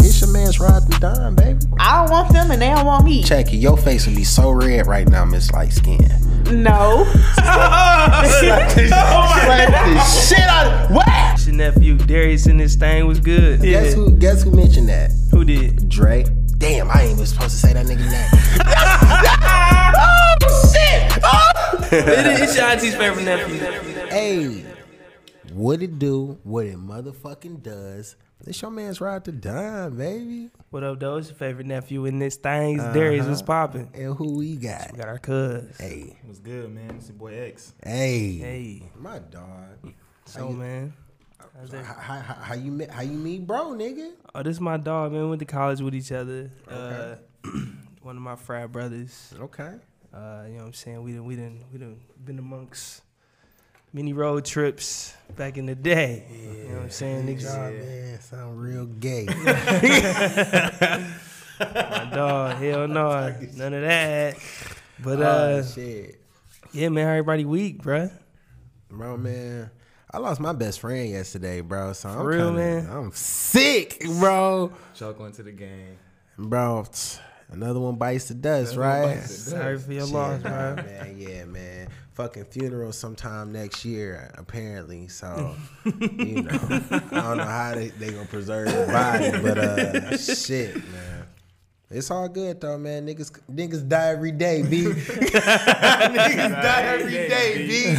It's your man's ride and dime, baby. I don't want them and they don't want me. Check it. Your face would be so red right now, Miss Light Skin. No. Oh Slap the shit out of what? Your nephew Darius in this thing was good. Yeah. Guess who? Guess who mentioned that? Who did? Dre. Damn, I ain't even supposed to say that nigga name. oh shit! It is- It's your auntie's favorite nephew. Hey, what it do? What it motherfucking does? It's your man's ride to dime, baby. What up, though? It's your favorite nephew in this thing. It's Darius. What's popping? And who we got? We got our cuz. Hey, What's good, man? It's your boy X. hey, Hey, my dog. so man. How's How, how, how, how you met? How you meet, bro, nigga? Oh, this is my dog, man. We went to college with each other. Uh, one of my frat brothers. Okay. Uh, you know what I'm saying? We didn't, we done, we done been amongst many road trips back in the day. You know what I'm saying? Niggas, Oh man, sound real gay. my dog, hell no, none of that. But oh uh, shit, yeah, man, how everybody weak, bruh. bro, man. I lost my best friend yesterday, bro. So I'm real, kinda, man? I'm sick, bro. Chuckling to the game. Bro, another one bites the dust, Another right? bites the Sorry for your loss, bro. man, yeah, man. Fucking funeral sometime next year, apparently. So, you know, I don't know how they, they gonna preserve the body, but uh, shit, man. It's all good though, man. Niggas, niggas die every day, b. niggas die every day, b.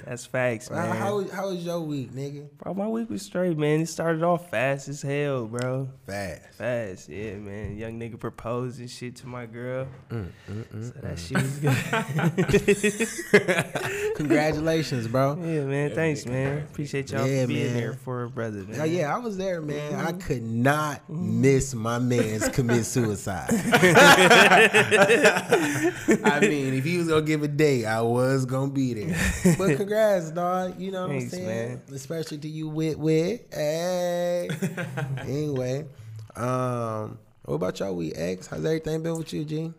That's facts, How, man. how, was- how was your week, nigga? bro, my week was straight, man. It started off fast as hell, bro. Fast. Fast, yeah, man. Young nigga proposed and shit to my girl. Mm, so that shit was good. Congratulations, bro. yeah, man. Thanks, man. Appreciate y'all Yeah, for being man. there for a brother, man. Oh yeah, I was there, man. I Mm-hmm. could not miss my man's commit suicide. I mean, if he was gonna give a date, I was gonna be there. But congrats, dog. You know what Thanks, I'm saying? man. Especially to you, wit wit. Hey. anyway, um, what about y'all? We X. How's everything been with you, G?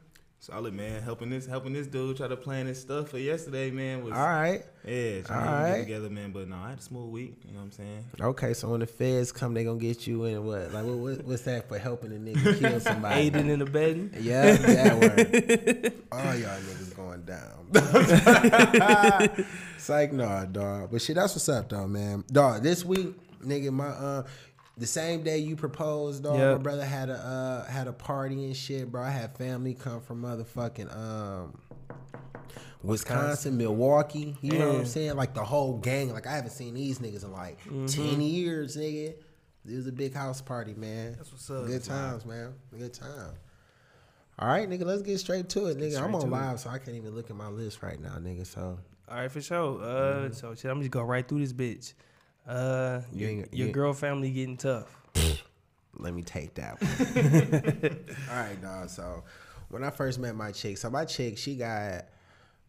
Solid, man. Helping this, helping this dude try to plan his stuff for yesterday, man. Was All right. yeah, trying to Alright. get together, man. But no, I had a smooth week. You know what I'm saying? Okay, so when the feds come, they gonna get you in what? Like, what, what what's that for helping a nigga kill somebody? Aiding and abetting. Yeah, that word. All y'all niggas going down. Psych, nah, dog. But shit, that's what's up, though, man. Dog, this week, nigga, my uh, the same day you proposed, dog. Yep. My brother had a uh had a party and shit, bro. I had family come from motherfucking um. Wisconsin, Milwaukee, you know what I'm saying? Like the whole gang. Like I haven't seen these niggas in like Mm-hmm. ten years, nigga. It was a big house party, man. That's what's up. Good times, man. Good time. All right, nigga, let's get straight to it, nigga. I'm on to it. live, so I can't even look at my list right now, nigga. So All right, for sure. Uh, so shit, I'm just go right through this bitch. Uh, You your, your you- girl family getting tough. let me take that one. All right, dog. So when I first met my chick, so my chick, she got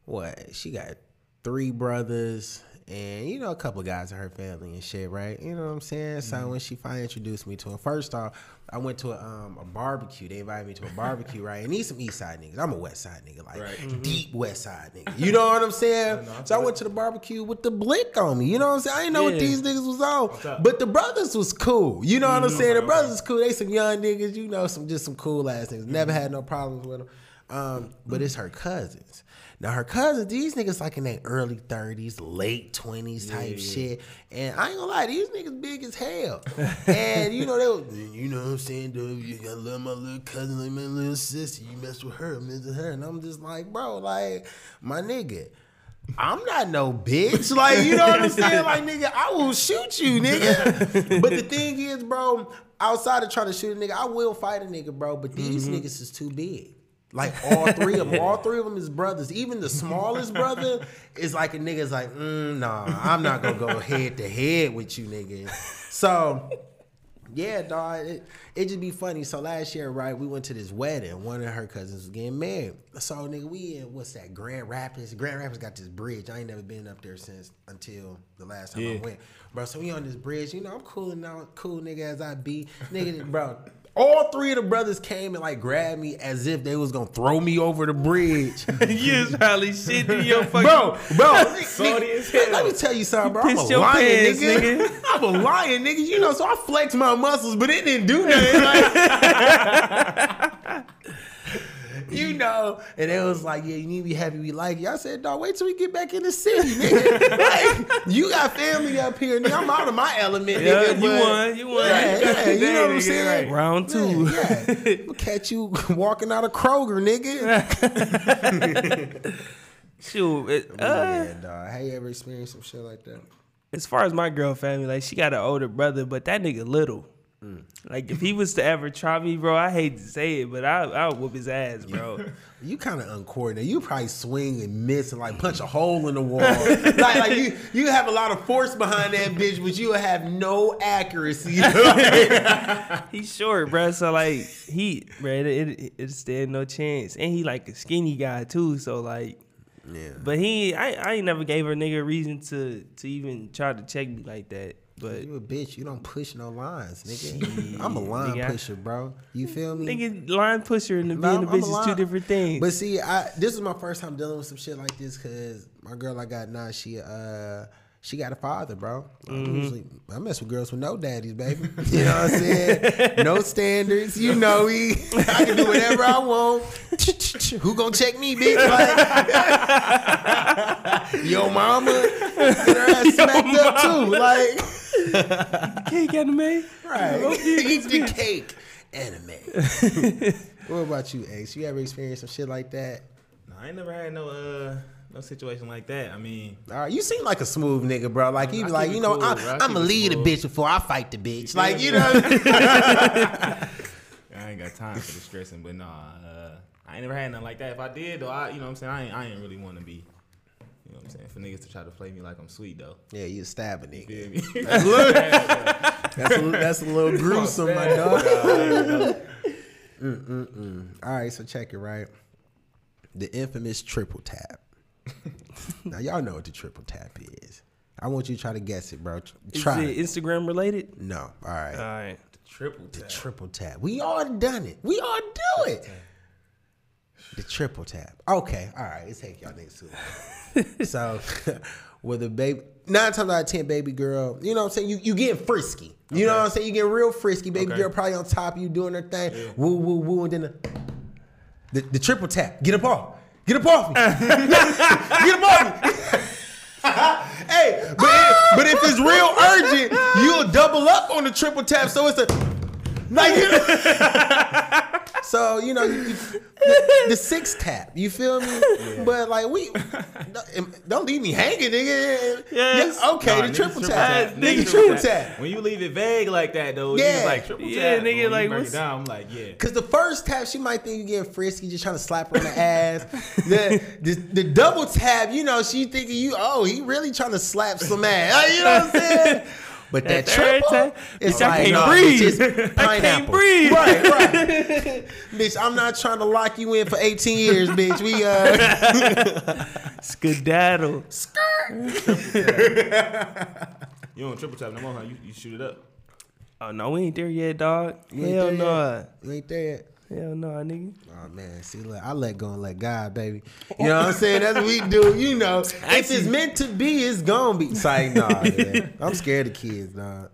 what? She got three brothers and you know a couple of guys in her family and shit, right? You know what I'm saying? So when she finally introduced me to him, first off, I went to a, um, a barbecue. They invited me to a barbecue, right? And these some East Side niggas. I'm a West Side nigga, like Right. Mm-hmm. deep West Side nigga. You know what I'm saying? so I went to the barbecue with the blick on me. You know what I'm saying? I didn't know what these niggas was on, but the brothers was cool. You know what I'm saying? The brothers was cool. They some young niggas. You know, some just some cool ass niggas. Never had no problems with them. Um, but it's her cousins. Now her cousins, these niggas like in their early 30s, late 20s type shit. And I ain't gonna lie, these niggas big as hell. and you know, they was, you know what I'm saying, dude, you gotta love my little cousin like my little sister. You mess with her, mess with her. And I'm just like, bro, like, my nigga. I'm not no bitch. Like, you know what I'm saying? Like, nigga, I will shoot you, nigga. but the thing is, bro, outside of trying to shoot a nigga, I will fight a nigga, bro. But these niggas is too big. Like all three of them, all three of them is brothers. Even the smallest brother is like a nigga's like, mm, nah, I'm not gonna go head to head with you, nigga. So yeah, dog. It, it just be funny. So last year, right, we went to this wedding. One of her cousins was getting married. So nigga, we in what's that? Grand Rapids. Grand Rapids got this bridge. I ain't never been up there since until the last time I went. Bro, so we on this bridge. You know, I'm cool now, cool nigga as I be. Nigga, bro, all three of the brothers came and like grabbed me as if they was gonna throw me over the bridge. you was probably shit in your fucking. bro, bro, Salty nigga, as hell. let me tell you something, bro. I'm a lion, pants, nigga. nigga. I'm a lion, nigga. You know, so I flexed my muscles, but it didn't do nothing. Like, you know, and it was like, yeah, you need to be happy we like you. I said, dog, wait till we get back in the city, nigga. like, you got family up here, nigga. I'm out of my element, Yeah, nigga. you but- won, you won. Yeah, You yeah, you know what I'm saying? right. Round two. Yeah, yeah. I'll catch you walking out of Kroger, nigga. Shoot, it, uh, yeah, dog. Have you ever experienced some shit like that? as far as my girl family, like she got an older brother, but that nigga little. Mm. Like if he was to ever try me, bro, I hate to say it, but I I would whoop his ass, bro. You kind of uncoordinated. You probably swing and miss and like punch a hole in the wall. like, like you, you have a lot of force behind that bitch, but you have no accuracy. He's short, bro. So like he, bro, it, it, it stand no chance, and he like a skinny guy too. So like, yeah. but he, I, I ain't never gave her nigga a reason to to even try to check me like that. But You a bitch. You don't push no lines, nigga. I'm a line nigga. pusher, bro. You feel me? nigga, line pusher and the being a I'm- bitch is two different things. But see, I this is my first time dealing with some shit like this because my girl I got now, she uh she got a father, bro. I Mm-hmm. usually I mess with girls with no daddies, baby. You know what I'm saying? no standards. You know me. I can do whatever I want. Who gonna check me, bitch? Like, yo, mama, get her ass smacked up too. Like, cake anime. right? Eat the cake. Anime. what about you, Ace? You ever experienced some shit like that? No, I ain't never had no uh no situation like that. I mean, All right, you seem like a smooth nigga, bro. Like you be like, you know, cool, I, I I'm gonna it lead a smooth. bitch before I fight the bitch. feel Like you know, I ain't got time for the stressing, but nah, uh, I ain't never had nothing like that. If I did though, I you know what I'm saying, I ain't I ain't really want to be. You know what I'm saying? For niggas to try to play me like I'm sweet though. yeah, you stab a nigga. Feel me? That's a, that's a little gruesome, my dog. Mm-mm-mm. All right, so check it right. The infamous triple tap. now y'all know what the triple tap is. I want you to try to guess it, bro. Is Try. it it. Instagram related? No, all right. All right. The triple tap. The triple tap. We all done it. We all do it. The triple tap. Okay, all right. Let's take y'all niggas too long. so, with a baby, nine times out of ten, baby girl, you know what I'm saying? You you getting frisky. You know what I'm saying? You getting real frisky. Baby Okay. girl probably on top of you doing her thing. Woo woo woo, and then the, the the triple tap. Get up off. Get up off me. Get up off me. hey, but, but if it's real urgent, you'll double up on the triple tap. So it's a like. You know, so you know, you, you- the, the six tap. You feel me? But like we, don't, don't leave me hanging, nigga. Yes. Yeah, okay, Nah, the niggas triple tap. tap. Nigga, Niggas triple tap. When you leave it vague like that though, Yeah. yeah, like triple Yeah, tap. nigga, When like, break what's- it down, I'm like, yeah. Cause the first tap, she might think you getting frisky, just trying to slap her on the ass. The, the the double tap, you know, she thinking you, oh, he really trying to slap some ass. You know what I'm saying? But that, That third triple, tap, it's bitch, I can't no, breathe. bitch, it's I can't breathe. Right, right. bitch, I'm not trying to lock you in for 18 years, bitch. We uh, Skedaddle. Skirt. you don't triple tap no more, huh? You, you shoot it up. Oh no, we ain't there yet, dog. You Hell no. yet? you ain't there yet. Hell no, nigga. Oh man, see, look, I let go and let God, baby. You know what I'm saying? That's what we do. You know, if it's meant to be, it's gonna be. It's like, nah, man. I'm scared of kids, nah.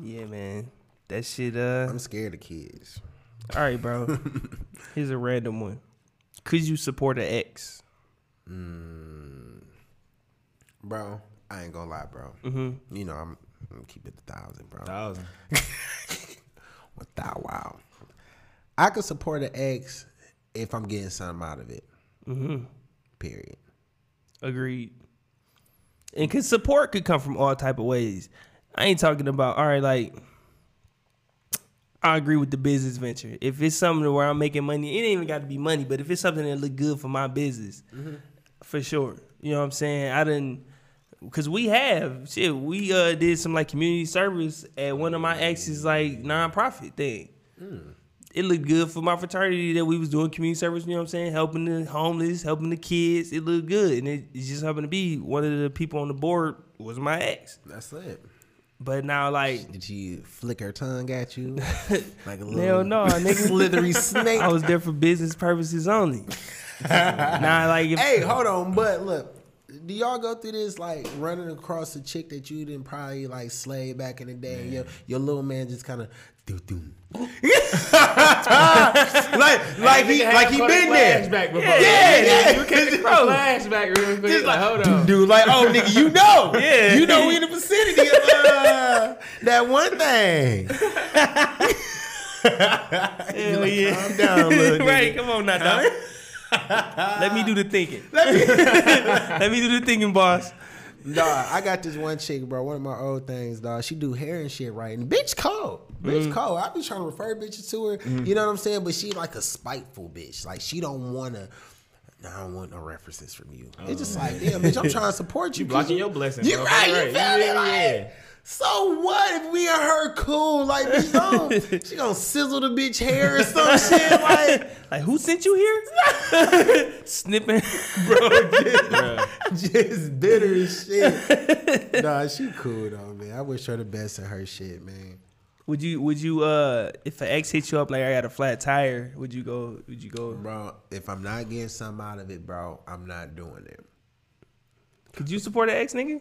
Yeah, man. That shit. Uh. I'm scared of kids. All right, bro. Here's a random one. Could you support an ex? Bro, I ain't gonna lie, bro. Mm-hmm. You know, I'm, I'm gonna keep it a thousand, bro. Thousand. What thou wow. I could support an ex if I'm getting something out of it. Mm-hmm. Period. Agreed. And cause support could come from all type of ways. I ain't talking about all right, like I agree with the business venture. If it's something where I'm making money, it ain't even got to be money, but if it's something that look good for my business, for sure. You know what I'm saying? I didn't because we have shit. We uh did some like community service at one of my ex's like nonprofit thing. It looked good for my fraternity that we was doing community service. You know what I'm saying? Helping the homeless, helping the kids. It looked good, and it, it just happened to be one of the people on the board was my ex. That's it. But now, like, Did she flick her tongue at you like a little hell no, nigga. slithery snake? I was there for business purposes only. nah, like, if, Hey, hold on, but look, do y'all go through this like running across a chick that you didn't probably like slay back in the day? And your your little man just kind of do do. like like he like he been there. Flashback before. Yeah, yeah. You catch the Bro. flashback real quick. Just Like, like, hold on. do, like, oh, nigga, you know. Yeah. You know we in the vicinity of uh, that one thing. hell yeah. Calm down, little nigga. right, come on now, dog. Let me do the thinking. Let me do the thinking, boss. Dog, I got this one chick, bro. One of my old things, dog. She do hair and shit, right? And bitch cold, bitch mm. cold. I be trying to refer bitches to her. Mm-hmm. You know what I'm saying? But she like a spiteful bitch. Like she don't wanna. No, I don't want no references from you. It's just like, yeah, bitch, I'm trying to support you. You blocking 'cause your blessings, You bro. right, you Right. feel Yeah, me? yeah, Like, yeah. So what if we and her cool? Like, bitch, don't, she gonna sizzle the bitch hair or some shit. Like, Like, who sent you here? Snipping. bro, just bitter as shit. nah, she cool though, man. I wish her the best in her shit, man. Would you? Would you? Uh, if an ex hit you up like I got a flat tire, would you go? Would you go? Bro, if I'm not getting something out of it, bro, I'm not doing it. Could you support an ex nigga?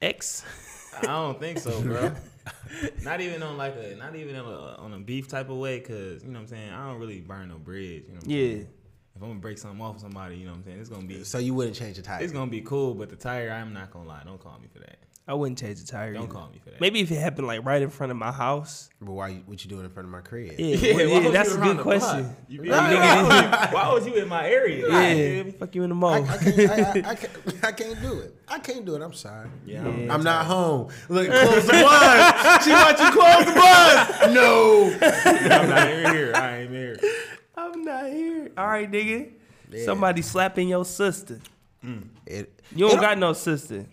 Ex? I don't think so, bro. not even on like a, not even on a, on a beef type of way, cause you know what I'm saying. I don't really burn no bridge. You know. Yeah. saying? If I'm gonna break something off somebody, you know what I'm saying. It's gonna be, So you wouldn't change the tire. it's gonna be cool. But the tire, I'm not gonna lie. Don't call me for that. I wouldn't change the tire. Don't either. call me for that. Maybe if it happened like right in front of my house. But why? You, what you doing in front of my crib? Yeah, Yeah, well, why yeah, that's you a good question. You feel Yeah, me? nigga- Why was you in my area? Yeah, fuck you in the mall. I, I, can't, I, I, I, can't, I can't do it. I can't do it. I'm sorry. Yeah, I don't- I'm not home. Look, close the blinds. she want you close the blinds. No. I'm not even here. I ain't here. I'm not here. All right, nigga. Yeah. Somebody slapping your sister. Mm. It, You don't it- got no sister.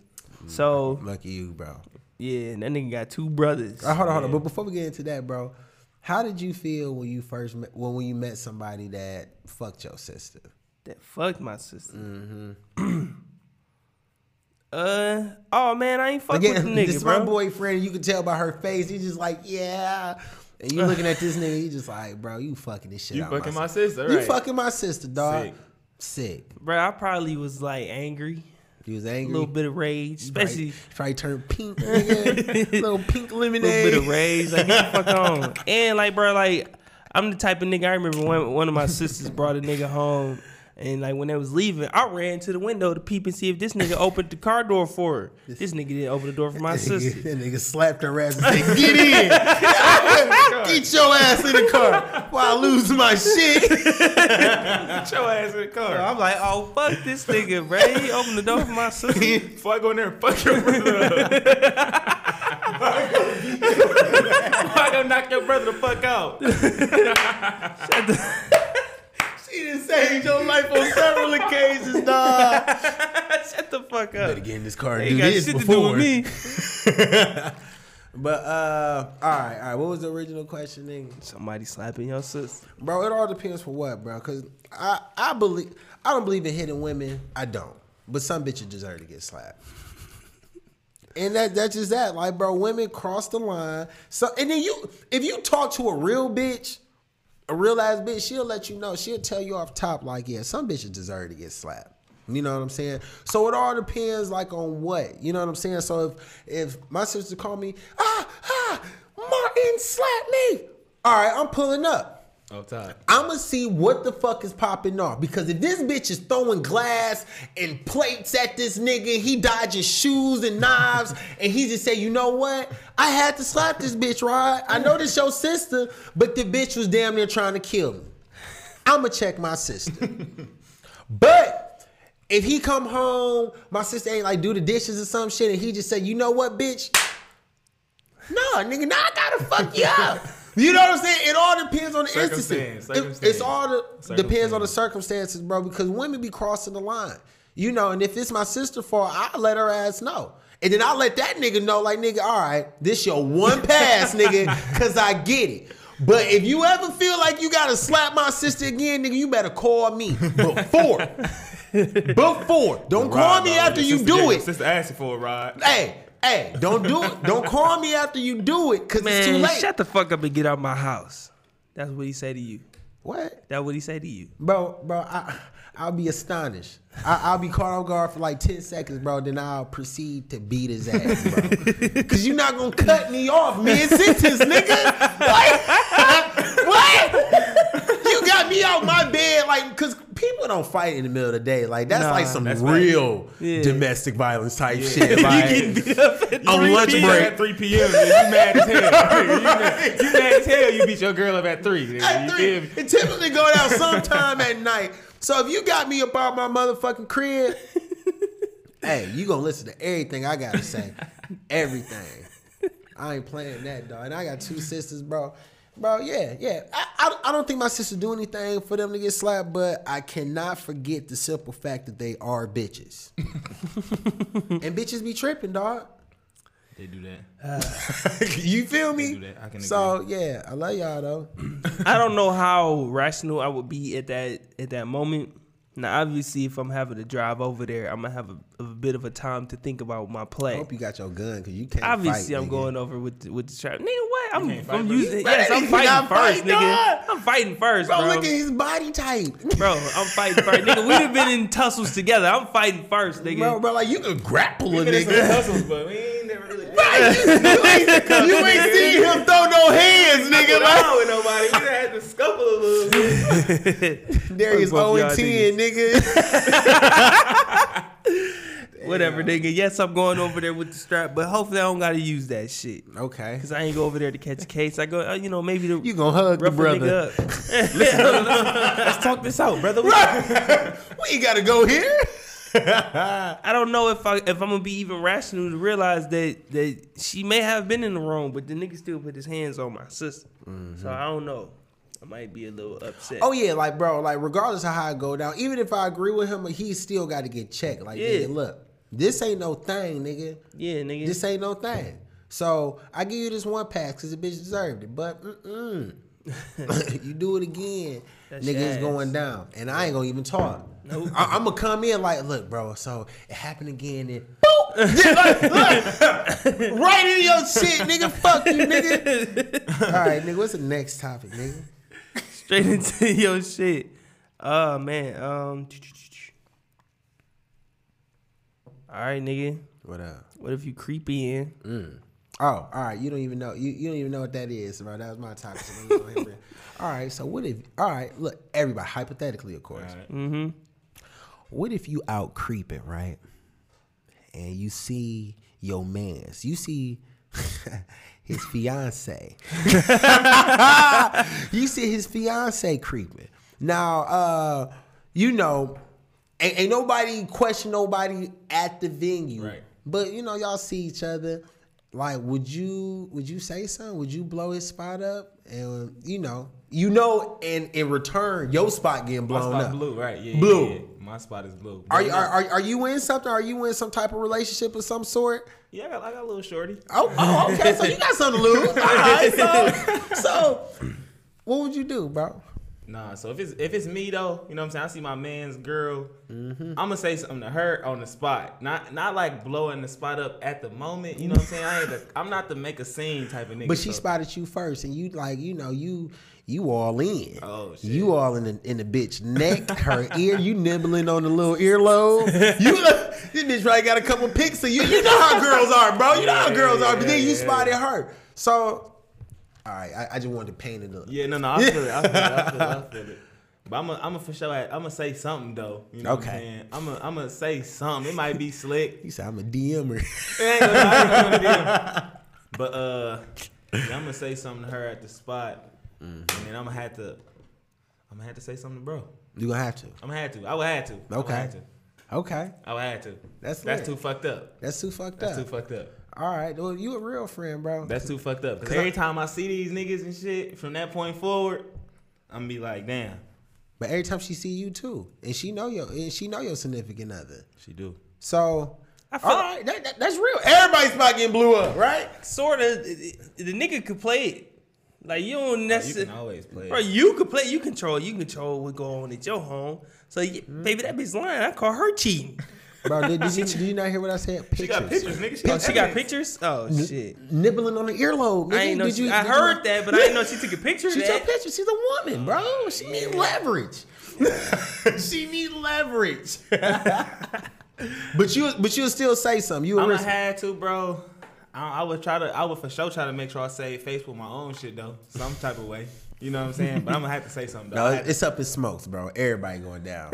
So Lucky you, bro. yeah, and that nigga got two brothers. Uh, hold on, hold on. But before we get into that, bro, how did you feel when you first met, when, when you met somebody that fucked your sister? That fucked my sister. Mm-hmm. uh oh man, I ain't fuck Again, with the this nigga, is bro. my boyfriend. You can tell by her face. He's just like, yeah. And you looking at this nigga, you just like, bro, you fucking this shit You out fucking my my sister. sister, You fucking my sister, dog. Sick. Sick. Bro, I probably was like angry, You was angry. a little bit of rage, especially Probably, probably turned pink. nigga. little pink lemonade. a little bit of rage. Like get the fuck on. And like, bro, like I'm the type of nigga. I remember one one of my sisters brought a nigga home. And like when they was leaving, I ran to the window to peep and see if this nigga opened the car door for her. This nigga didn't open the door for my sister. that nigga slapped her ass and said, "Get in, get your ass in the car while I lose my shit." Get your ass in the car. I'm like, oh fuck this nigga, bro. He opened the door for my sister. Before I go in there and fuck your brother up. Why I gonna knock your brother the fuck out? She done saved your life on several occasions, dog. Shut the fuck up. Better get in this car and Ain't do got this shit to do before. with me. But uh, all right, all right. What was the original question, nigga? Somebody slapping your sister. Bro, it all depends for what, bro. Cause I I believe I don't believe in hitting women. I don't. But some bitches deserve to get slapped. And that that's just that. Like, bro, women cross the line. So and then you if you talk to a real bitch, a real ass bitch, she'll let you know. She'll tell you off top, like, yeah, some bitches deserve to get slapped. You know what I'm saying? So it all depends like on what. You know what I'm saying? So if if my sister called me, ah, ah, Martin slapped me. All right, I'm pulling up. Oh. I'ma see what the fuck is popping off. Because if this bitch is throwing glass and plates at this nigga, he dodges shoes and knives, and he just say, you know what? I had to slap this bitch, right? I know this your sister, but the bitch was damn near trying to kill me. I'ma check my sister. but if he come home, my sister ain't like do the dishes or some shit, and he just say, you know what, bitch? No, nigga, now I gotta fuck you up. You know what I'm saying? It all depends on the instance. Circumstance, It- It's all the depends on the circumstances, bro. Because women be crossing the line, you know. And if it's my sister fault, I let her ass know, and then I let that nigga know, like nigga, all right, this your one pass, nigga, cause I get it. But if you ever feel like you gotta slap my sister again, nigga, you better call me before. before. Don't call me after you do it. Sister you for a ride. Hey, Hey, don't do it. Don't call me after you do it, cause it's too late. shut the fuck up and get out my house. That's what he say to you. what? That's what he say to you. Bro, bro, I, I'll be astonished. I, I'll be caught off guard for like 10 seconds, bro. Then I'll proceed to beat his ass, bro. Cause you're not gonna cut me off mid sentence, nigga. What? what? You got me out my bed, like, cause people don't fight in the middle of the day. Like, that's Nah, like some that's real Yeah. domestic violence type shit. Like, getting beat up at on 3 lunch p.m. break. At 3 p.m. you mad as hell. you, mad, you mad as hell. You beat your girl up at three. At you three. It typically go down sometime at night. So if you got me about my motherfucking crib, hey, you gonna listen to everything I gotta say. Everything. I ain't playing that, dog. And I got two sisters, bro. Bro, yeah, yeah. I, I, I don't think my sisters do anything for them to get slapped, but I cannot forget the simple fact that they are bitches. and bitches be tripping, dog. They do that. Uh, you feel me? do that. I can so yeah, I love y'all though. I don't know how rational I would be at that at that moment. Now, obviously, if I'm having to drive over there, I'm gonna have a, a bit of a time to think about my play. I hope you got your gun because you can't. Obviously, fight, I'm nigga. going over with the, with the trap. Nigga, what? I'm, I'm bro. using. You Yes, I'm not fighting fight, first, nigga. dog. I'm fighting first, Bro, bro. look at his body type. Bro, I'm fighting first, nigga. We've been in tussles together. I'm fighting first, nigga. Bro, bro, like you can grapple a Been nigga. tussles, but we ain't never really. Right, you, you ain't, seen him throw no hands, nigga. Nigga, Like, with nobody. We done had to scuffle a little bit. Darius Fuck 0 and 10, nigga. Whatever, nigga. Yes, I'm going over there with the strap, but hopefully I don't gotta use that shit. Okay. Cause I ain't go over there to catch a case. I go, uh, you know, maybe to You gonna hug the rough a brother. nigga up. Let's talk this out, brother. We ain't gotta go here. I don't know if I if I'm gonna be even rational to realize that that she may have been in the wrong, but the nigga still put his hands on my sister. So mm-hmm. I don't know. I might be a little upset. Oh yeah, like bro, like regardless of how I go down, even if I agree with him, he still got to get checked. Like, Yeah. nigga, look, this ain't no thing, nigga. yeah, nigga. This ain't no thing. So I give you this one pass because the bitch deserved it. But mm-mm. you do it again, That's nigga, it's going down, and I ain't gonna even talk. Nope. I, am gonna come in like, look, bro. So it happened again, and boop, like, look, right in your shit, nigga. Fuck you, nigga. All right, nigga. What's the next topic, nigga? Straight into your shit. Oh man. Um. All right, nigga. What up? What if you creepy in? Oh, all right. You don't even know. You, you don't even know what that is, bro. That was my topic. So let me go ahead and bring- all right. So what if? All right. Look, everybody. Hypothetically, of course. Mm-hmm. What if you out creeping, right? And you see your man's, you see his fiance. you see his fiance creeping. Now, uh, you know, ain't, ain't nobody question nobody at the venue. Right. But you know, y'all see each other. Like, would you would you say something? Would you blow his spot up? And you know, you know, and in return, your spot getting blown spot up. blue, right? Yeah, Blue. Yeah, yeah. My spot is blue. Are you are, are are you in something? Are you in some type of relationship of some sort? Yeah, I got, I got a little shorty. Oh, oh okay. So you got something to lose. All right. So, so what would you do, bro? Nah, so if it's if it's me though, you know what I'm saying. I see my man's girl. Mm-hmm. I'm gonna say something to her on the spot, not not like blowing the spot up at the moment. You know what I'm saying? I ain't the, I'm not the make a scene type of nigga. But she so- spotted you first, and you like you know you you all in. Oh, shit. You all in the in the bitch neck, her ear. You nibbling on the little earlobe. You this bitch probably got a couple pics of you. You know how girls are, bro. You know how Yeah, girls are. But then yeah, you yeah. spotted her. So. All right, I, I just wanted to paint it up. Yeah, no, no, I feel it. I feel it. I feel it. I feel it. But I'm gonna, for sure. I'm gonna say something though. You know I'm Okay. saying? I'm gonna, I'm gonna say something. It might be slick. You said I'm a DMer. It ain't gonna, I ain't gonna do. But uh, I'm gonna say something to her at the spot, and then I'm gonna have to, I'm gonna have to say something to bro. you gonna have to. I'm gonna have to. I would have to. I would Okay. have to. Okay, I would have to. That's that's lit. too fucked up. that's too fucked That's up. That's too fucked up. All right, well, you a real friend, bro. That's too fucked up. Cause 'Cause I- every time I see these niggas and shit from that point forward, I'm gonna be like, damn, But every time she see you too, and she know your, and she know your significant other. she do. So, I feel all right, that, that- that's real. Everybody's not getting blew up, right? Sort of. The nigga could play it. Like you don't Oh, You necessarily. can always play. Bro, it. you could play. You control. You control what go on at your home. So, Mm-hmm. baby, that bitch lying. I call her cheating. Bro. Did, did, you, did you not hear what I said? Pictures. She got pictures, nigga. She Oh, got she got pictures. pictures? Oh shit. nibbling on the earlobe. Nigga. I ain't know did she, you, I did you heard that, but I didn't know she took a picture She took pictures. She's a woman, bro. Mm. She need leverage. she need leverage. but you, but you'll still say something. You a I'm gonna to, bro. I, I would try to. I would for sure try to make sure I save face with my own shit though, some type of way. You know what I'm saying? But I'm gonna have to say something. Though. No, I had to- it's up in smokes, bro. Everybody going down.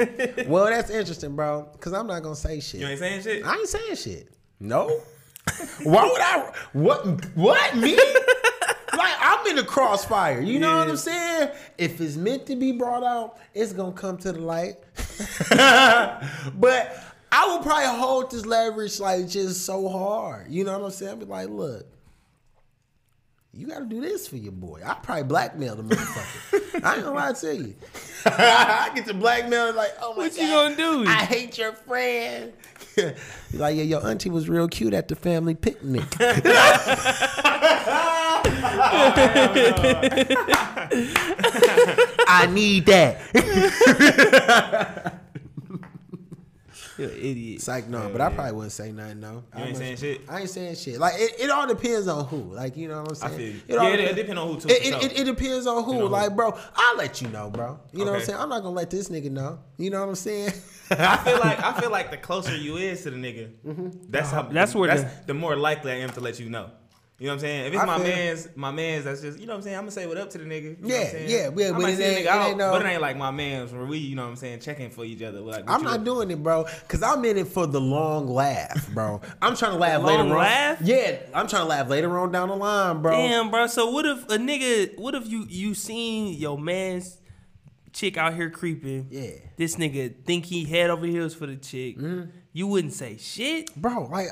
well, that's interesting, bro. Cause I'm not gonna say shit. you ain't saying shit. I ain't saying shit. No. Why would I? What? What me? like I'm in the crossfire. You know what I'm saying? If it's meant to be brought out, it's gonna come to the light. but I will probably hold this leverage like just so hard. You know what I'm saying? I'll be like, look. You gotta do this for your boy. I probably blackmail the motherfucker. I ain't gonna lie to you. I get to blackmail like, oh my God. What god, you gonna do? I hate your friend. Be like, yeah, your auntie was real cute at the family picnic. I need that. You're an idiot. It's like no, but I probably wouldn't say nothing. No, You I ain't must- saying shit? I ain't saying shit. Like it, it all depends on who. Like you know what I'm I saying. feel you. It all Yeah, it- it depends- on who, too, It, it, it, it depends on who. Depend on like who. bro, I'll let you know, bro. You know what I'm saying. I'm not gonna let this nigga know. You know what I'm saying. I feel like I feel like the closer you is to the nigga, Mm-hmm. that's how. That's where that's the- the, more likely I am to let you know. You know what I'm saying? If it's I my feel- man's, my man's, that's just you know what I'm saying. I'm gonna say what up to the nigga. You know what Yeah, I'm saying? yeah, yeah, I but might it see the ain't- nigga it out, ain't no- but it ain't like my man's where we, you know what I'm saying, checking for each other. Like, what I'm you- not doing it, bro, because I'm in it for the long laugh, bro. I'm trying to laugh Long later on. laugh? Yeah, I'm trying to laugh later on down the line, bro. Damn, bro. So what if a nigga? What if you you seen your man's chick out here creeping? Yeah. This nigga think he head over heels for the chick. Mm-hmm. You wouldn't say shit, Bro, like,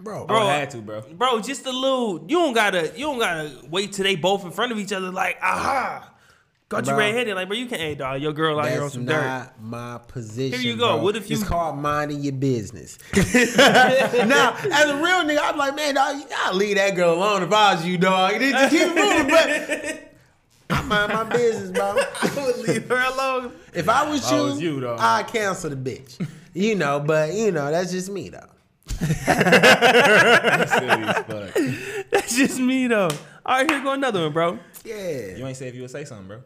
bro, I Bro, would had to, bro. bro. Just a little. You don't gotta. You don't gotta wait till they both in front of each other. Like aha. Got you Bro. red headed. Like, bro, you can't. Hey, dog. Your girl out here on some dirt. That's not my position. Here you go. bro. What if you- It's called minding your business. now, as a real nigga, I'm like, man, dog, you gotta leave that girl alone if I was you, dog. Just just keep moving, but I mind my business, bro. I would leave her alone. If I was If I you, was you, dog. I'd cancel the bitch. You know, but you know, that's just me, though. Silly as fuck. That's just me though. All right, here go another one, bro. Yeah. You ain't say if you would say something, bro.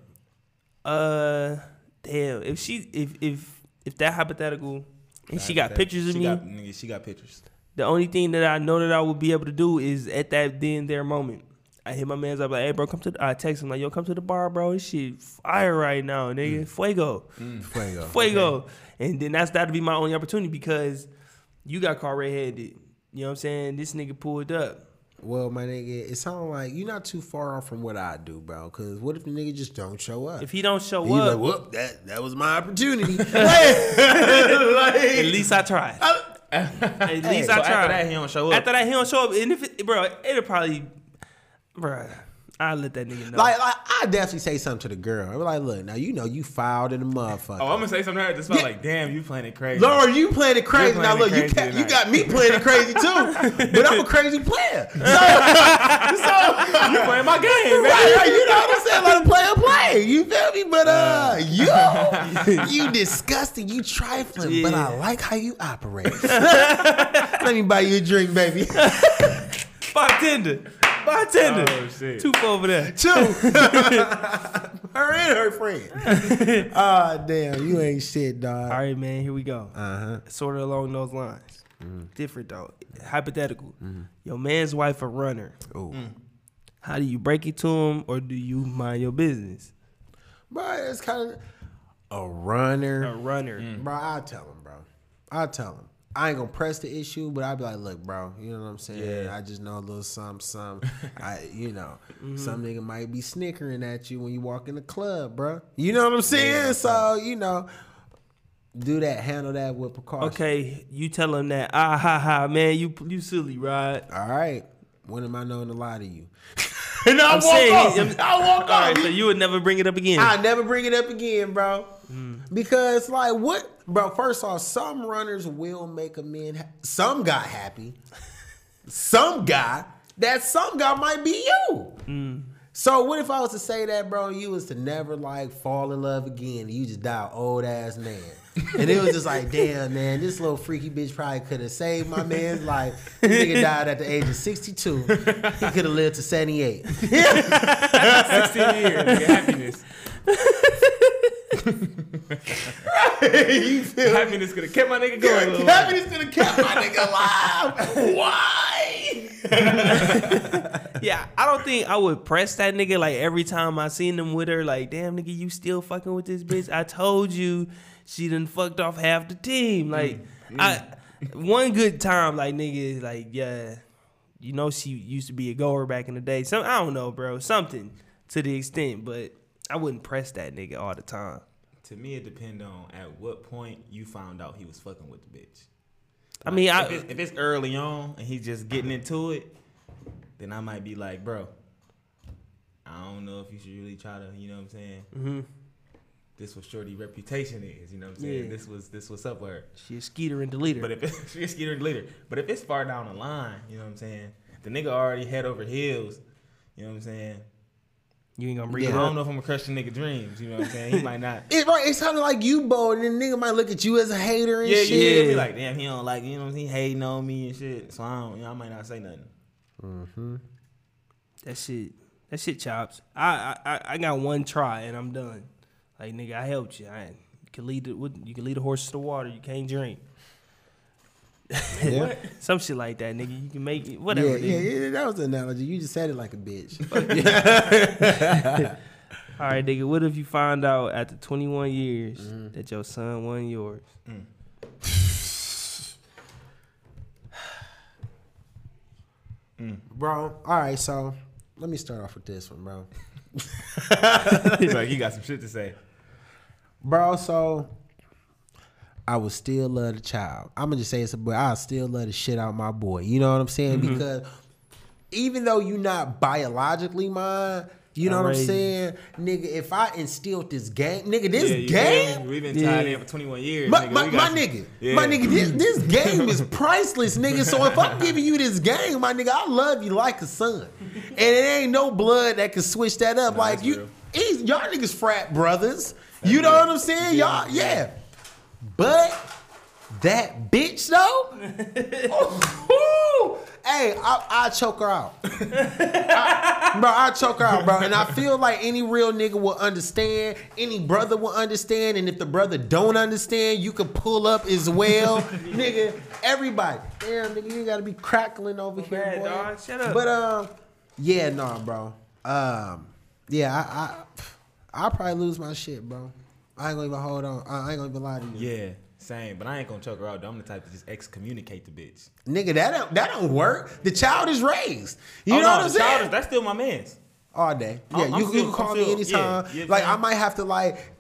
Uh, damn. If she, if if if that hypothetical, and she got pictures of she me, Got, nigga, she got pictures. the only thing that I know that I would be able to do is at that then there moment. I hit my man's up like, hey bro, come to. The, I text him like, yo, come to the bar, bro. This shit fire right now, nigga. Fuego, Fuego. fuego. And then that's that'll be my only opportunity because you got caught red handed. You know what I'm saying? This nigga pulled up. Well, my nigga, it sounds like you're not too far off from what I do, bro. Cause what if the nigga just don't show up? If he don't show you like, up, whoop, that that was my opportunity. Like- at least I tried. At least So I after tried. After that, he don't show up. After that, he don't show up. And if it, bro, it'll probably, bro, I'll let that nigga know. Like, like I definitely say something to the girl. I'm like, look, now you know you filed in the motherfucker. Oh, I'm gonna say something to her. Just felt Yeah. like, damn, you playing it crazy. Lord, you playing it crazy. You're now playing look, it you crazy ca- you got me playing it crazy too. but I'm a crazy player. So, so you playing my game, man. right, right, you know what I'm saying? Let him play a play. You feel me? But uh, you, you disgusting. You trifling. But I like how you operate. Let me buy you a drink, baby. bartender, bartender, Oh, shit. two for over there. Two. her and her friend. Ah, damn. You ain't shit, dog. All right, man, here we go. Uh huh. Sort of along those lines. Mm-hmm. Different though. Hypothetical. Your man's wife a runner. Oh. How do you break it to him, or do you mind your business? Bro, it's kind of a runner. A runner. Bro, I'll tell him, bro. I'll tell him. I ain't gonna press the issue, but I'll be like, look, bro, you know what I'm saying? Yeah. I just know a little something, something. I, you know, some nigga might be snickering at you when you walk in the club, bro. You know what I'm saying? so, you know, do that, handle that with precaution. Okay, you tell him that. Ah ha ha, man, you you silly, right? All right. When am I knowing to lie to you? and I I'm walk saying, off. I'm- I walk All right, off. so you would never bring it up again. I never bring it up again, bro. Mm. Because like what, bro? First off, some runners will make a man. Ha- some guy happy. some guy. That some guy might be you. Mm. So what if I was to say that, bro? You was to never like fall in love again. You just die old ass man, and it was just like, damn, man, this little freaky bitch probably could have saved my man's life. This nigga died at the age of sixty two. He could have lived to seventy eight. 16 years, nigga, happiness. you feel Happiness could have kept my nigga going. a little Happiness could have kept my nigga alive. Why? Yeah, I don't think I would press that nigga like every time I seen him with her. Like, damn nigga, you still fucking with this bitch? I told you she done fucked off half the team. Mm, like, mm. I one good time, like nigga, like yeah, you know she used to be a goer back in the day. Some I don't know, bro, something to the extent, but I wouldn't press that nigga all the time. To me, it depend on at what point you found out he was fucking with the bitch. I mean, if, I it's, if it's early on and he's just getting into it, then I might be like, bro, I don't know if you should really try to, you know what I'm saying? hmm This was Shorty reputation is, you know what I'm saying? Yeah. This was this was up with her. she a skeeter and deleter. But if it's she's skeeter later, but if it's far down the line, you know what I'm saying? The nigga already head over heels, you know what I'm saying? you ain't gonna bring Yeah. it I don't know if I'm gonna crush the nigga dreams, you know what I'm saying? He might not. it's right, it's kind of like you bold, and the nigga might look at you as a hater and Yeah, shit. yeah, Yeah. Be like, damn, he don't like, you know what I'm saying? He hating on me and shit. So I don't, you know, I might not say nothing. That shit, that shit chops. I, I, I- I got one try and I'm done. Like nigga, I helped you. I, you can lead the, what- you can lead the horses to the water. You can't drink. Yeah. Some shit like that, nigga. You can make it whatever. Yeah, yeah, yeah, that was the analogy. You just said it like a bitch. All right, nigga. What if you find out after 21 years Mm-hmm. that your son wasn't yours? Bro, all right, so let me start off with this one, bro. He's like, he got some shit to say. Bro, so I would still love the child. I'm gonna just say it's a boy. I still love the shit out my boy. You know what I'm saying? Mm-hmm. Because even though you're not biologically mine, you know I what I'm saying, nigga. If I instilled this game, nigga, this Yeah, game. feel me? We've been tied Yeah. in for 21 years. My, nigga. my, my some- nigga, Yeah. my nigga, this, this game is priceless, nigga. So if I'm giving you this game, my nigga, I love you like a son, and it ain't no blood that can switch that up. Nah, like you, he's, y'all niggas frat brothers. you know what I'm saying? Y'all, yeah. But that bitch though, ooh, hey, I, I choke her out, I- bro. I choke her out, bro. And I feel like any real nigga will understand. Any brother will understand. And if the brother don't understand, you can pull up as well, nigga. Everybody, damn, nigga, you gotta be crackling over here, bad, boy. dog. Shut up. But um, yeah, nah, bro. Um, yeah, I, I, I probably lose my shit, bro. I ain't gonna even hold on. I ain't gonna even lie to you. Yeah, same. But I ain't gonna choke her out. Though. I'm the type to just excommunicate the bitch. Nigga, that don't, that don't work. The child is raised. You Oh, know no, what I'm saying? is- that's still my man's. All day. Yeah, I'm- I'm you, you still- can call I'm me anytime. yeah, yeah, like I might have to like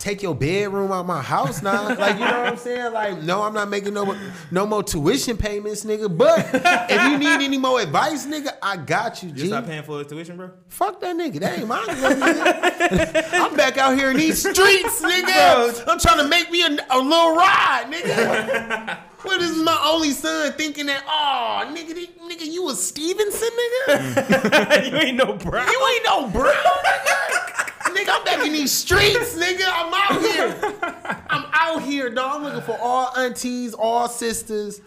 take your bedroom out my house now. like you know what I'm saying? Like no, I'm not making no no more tuition payments, nigga. But if you need any more advice, nigga, I got you, G. stop paying for his tuition, bro. Fuck that nigga. That ain't mine. nigga. I'm back out here in these streets, nigga. I'm trying to make me a, a little ride, nigga. What is my only son thinking that? Oh, nigga, nigga, you a Stevenson, nigga. you ain't no bro. You ain't no bro, nigga. nigga, I'm back in these streets, nigga. I'm out here. I'm out here, dog. I'm looking for all aunties, all sisters.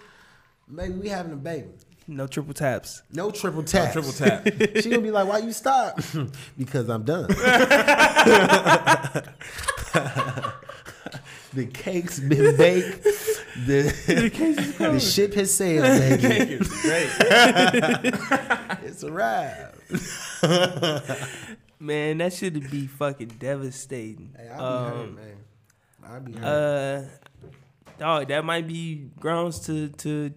Maybe we having a baby. No triple taps. No triple tap. Triple tap. She gonna be like, "Why you stop?" because I'm done. the cake's been baked. The, the ship has sailed, baby. Great. It's a wrap. Man, that should be fucking devastating. Hey, I'll be Um, hurt, man. I'll be hurt. Uh, dog, that might be grounds to to.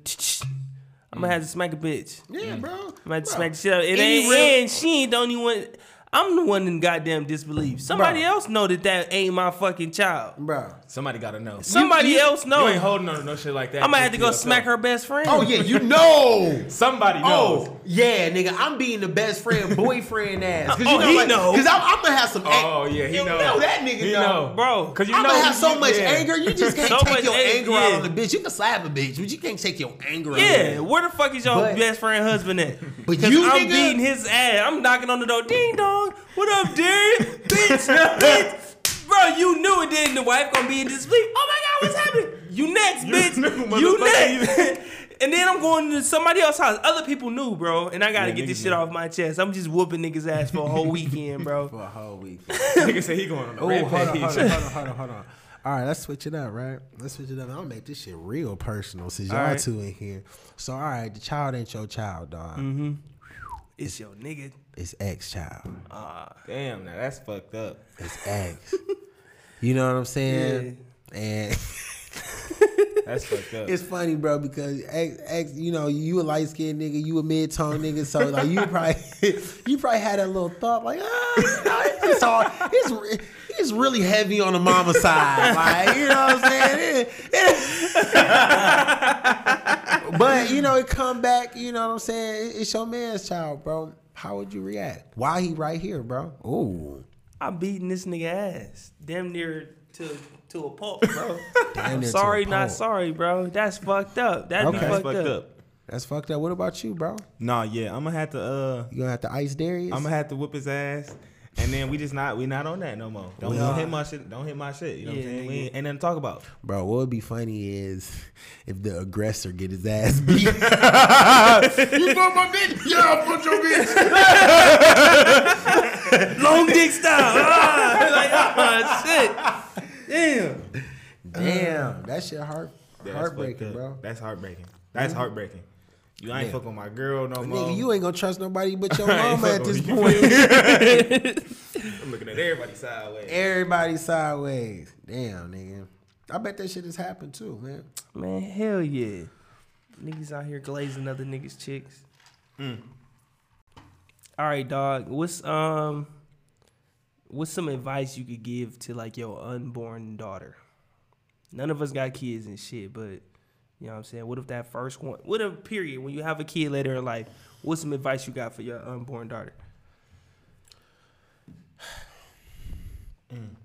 I'm gonna have to smack a bitch. yeah, bro. I'm gonna have to Bro, smack the shit out. It any ain't, real- and she ain't the only one. I'm the one in goddamn disbelief. Somebody Bro. else know that that ain't my fucking child. bro. Somebody gotta know. Somebody you- else know. You ain't holding on to no shit like that. I'm gonna have to go yourself. smack her best friend. Oh yeah, you know. Somebody knows. Oh, Yeah, nigga, I'm being the best friend, boyfriend ass. Cause you Oh, know, he like, know. Cause I'm, I'm gonna have some. Oh, yeah, he you know. that nigga He know. know. bro. Cause you I'm know gonna have so you- much yeah. anger. You just can't So take your ang- anger out on the bitch. You can slap a bitch, but you can't take your anger out. Yeah, on where the fuck is your But- best friend husband at? But 'Cause you, I'm nigga- beating his ass. I'm knocking on the door. Ding dong. What up, Derry? bitch, bitch. Bro, you knew it didn't. The wife gonna be in disbelief. Oh my god, what's happening? You next, bitch. knew, You next. And then I'm going to somebody else's house. Other people knew, bro. And I gotta Yeah, get this shit knew. off my chest. I'm just whooping niggas' ass for a whole weekend, bro. For a whole week. Nigga say he going on the Oh, red hold on, hold on, hold on, hold on, hold on. All right, let's switch it up, right? Let's switch it up. I'm gonna make this shit real personal since y'all All right. two in here. So, all right, the child ain't your child, dog. Mm-hmm. It's your nigga. It's ex child. Ah, Damn, now that's fucked up. It's ex. you know what I'm saying? And That's fucked up. it's funny, bro, because ex, ex, you know, you a light skinned nigga, you a mid tone nigga, so like you probably, you probably had that little thought, like, ah, you know, it's all, it's, it's really heavy on the mama side, like, you know what I'm saying? It- it- but you know, it come back, you know what I'm saying? It's your man's child, bro. How would you react? Why he right here, bro? Ooh, I'm beating this nigga ass. Damn near to to a pulp, bro. damn I'm sorry, not sorry, bro. That's fucked up. That'd be Okay. That's fucked, fucked up. up. That's fucked up. What about you, bro? Nah, yeah, I'm gonna have to. uh You gonna have to ice Darius? I'm gonna have to whip his ass, and then we just not we not on that no more. Don't, don't hit my shit. Don't hit my shit. You know what I'm saying? We nigga. ain't, ain't nothing to talk about. Bro, what would be funny is if the aggressor get his ass beat. you fuck my bitch? Yeah, I fuck your bitch. Long dick style. Ah, like, ah, shit. Damn. Damn, that shit heart Yeah, that's heartbreaking, fucked bro. That's heartbreaking. That's heartbreaking. You ain't Yeah. fuck with my girl no more. Nigga, you ain't gonna trust nobody but your I mama at this point. I'm looking at everybody sideways. Everybody sideways. Damn, nigga. I bet that shit has happened too, man. Man, hell yeah. Niggas out here glazing other niggas' chicks. Mm. All right, dog. What's um what's some advice you could give to like your unborn daughter? None of us got kids and shit, but you know what I'm saying? What if that first one what if period, when you have a kid later in life, what's some advice you got for your unborn daughter? Mm.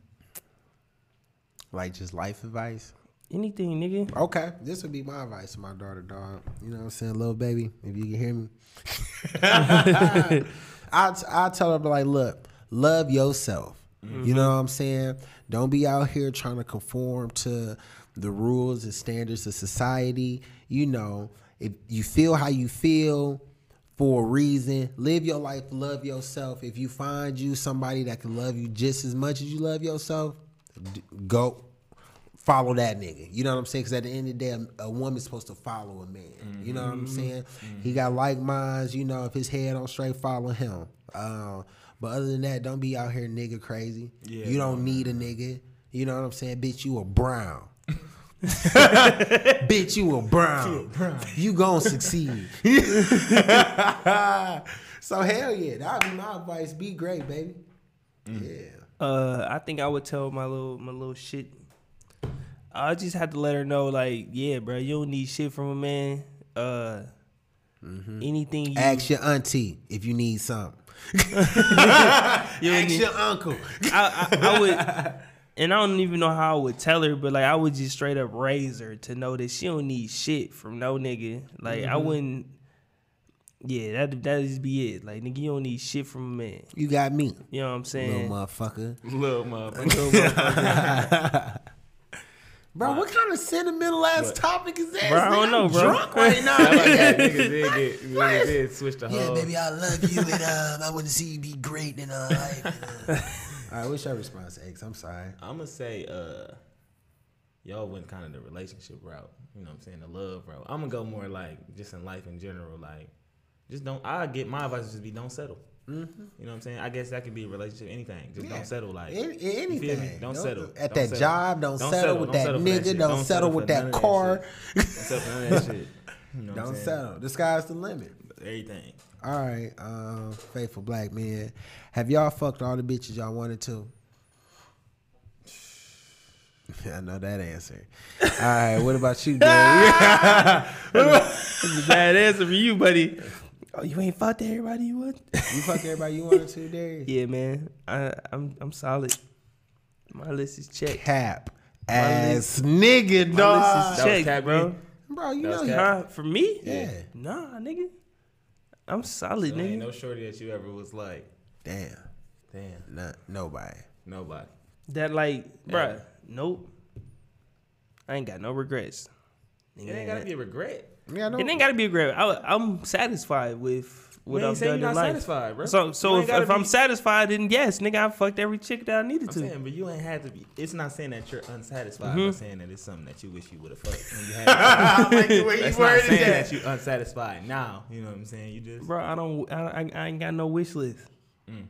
Like just life advice. Anything, nigga. Okay, this would be my advice to my daughter, dog. You know what I'm saying, little baby, if you can hear me. I I tell her but like, look, love yourself. You know mm-hmm. what I'm saying? Don't be out here trying to conform to the rules and standards of society. You know, if you feel how you feel for a reason, live your life, love yourself. If you find you somebody that can love you just as much as you love yourself, go follow that nigga. You know what I'm saying? Because at the end of the day, a, a woman's supposed to follow a man. You know what I'm mm-hmm. saying? He mm-hmm. got like minds. You know, if his head on straight, follow him. Uh, but other than that, don't be out here nigga crazy. Yeah, you don't need a nigga. You know what I'm saying? Bitch, you a brown. Bitch, you a brown. You gonna succeed. so hell yeah, that'd be my advice. Be great, baby. Yeah. Uh, I think I would tell my little my little shit. I just had to let her know, like, yeah, bro, you don't need shit from a man. Uh, anything you Ask your auntie if you need something. you don't Ask your uncle. I, I, I would, and I don't even know how I would tell her, but like I would just straight up raise her to know that she don't need shit from no nigga. Like I mm-hmm. wouldn't. Yeah, that that just be it. Like nigga, you don't need shit from a man. You got me, You know what I'm saying, little saying? motherfucker. Little motherfucker. Bro, what kind of sentimental ass topic is that? Bro, I don't Nigga, know, I'm bro. Drunk right now. Like that niggas did get niggas did switch the whole. yeah, whole. baby, I love you, and um, I want to see you be great in uh, life. and, uh. All right, what's your response, X? I'm sorry. I'm gonna say, uh, y'all went kind of the relationship route. You know what I'm saying? The love route. I'm gonna go more like just in life in general. Like, just don't. I get my advice is just be don't settle. You know what I'm saying? I guess that could be a relationship, anything. Just Yeah. don't settle. Like In- in you feel me? anything. Don't, Don't- settle at Don't that settle. job, don't settle with that for nigga, shit. don't settle with that car. Don't settle of that shit. You know Don't settle. The sky's the limit. Everything. All right, um, faithful black men. Have y'all fucked all the bitches y'all wanted to? I know that answer. All right, what about you, Dave? That's a bad answer for you, buddy. Oh, you ain't fucked everybody you want? You fuck everybody you wanted to, Darius? yeah, man. I, I'm I'm solid. My list is checked. Cap My ass nigga, My dog. list is That checked, Cap bro. Bro, you That know was you. Cap. Huh? For me? Yeah. Nah, nigga. I'm solid, So nigga. ain't no shorty that you ever was like, Damn. damn, Not, nobody. nobody. that like, Yeah. bruh, nope. I ain't got no regrets. It ain't gotta be a regret. Yeah, I know. It ain't gotta be a regret. I, I'm satisfied with what I've saying done you're in not life. satisfied, bro. So, so ain't if, gotta I'm satisfied, then yes, nigga, I fucked every chick that I needed I'm to. saying, but you ain't had to be. It's not saying that you're unsatisfied. Mm-hmm. I'm saying that it's something that you wish you would have fucked when you had. it. like the way That's you not saying that. that you unsatisfied now. You know what I'm saying? You just Bro, I don't. I, I, I ain't got no wish list. Mm.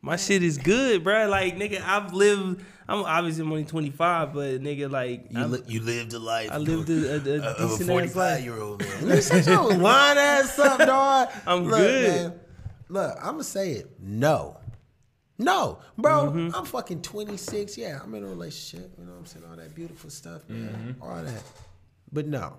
My shit is good, bro. Like nigga, I've lived. I'm obviously I'm only 25, but nigga, like You, li- you lived a life. I lived a, a, a of a decent ass 45 life. year old man. You shut your line ass up, dog. I'm Look, good. Man, look, I'm gonna say it. No. No, bro, Mm-hmm. I'm fucking 26. Yeah, I'm in a relationship. You know what I'm saying? All that beautiful stuff, man. Mm-hmm. All that. But no.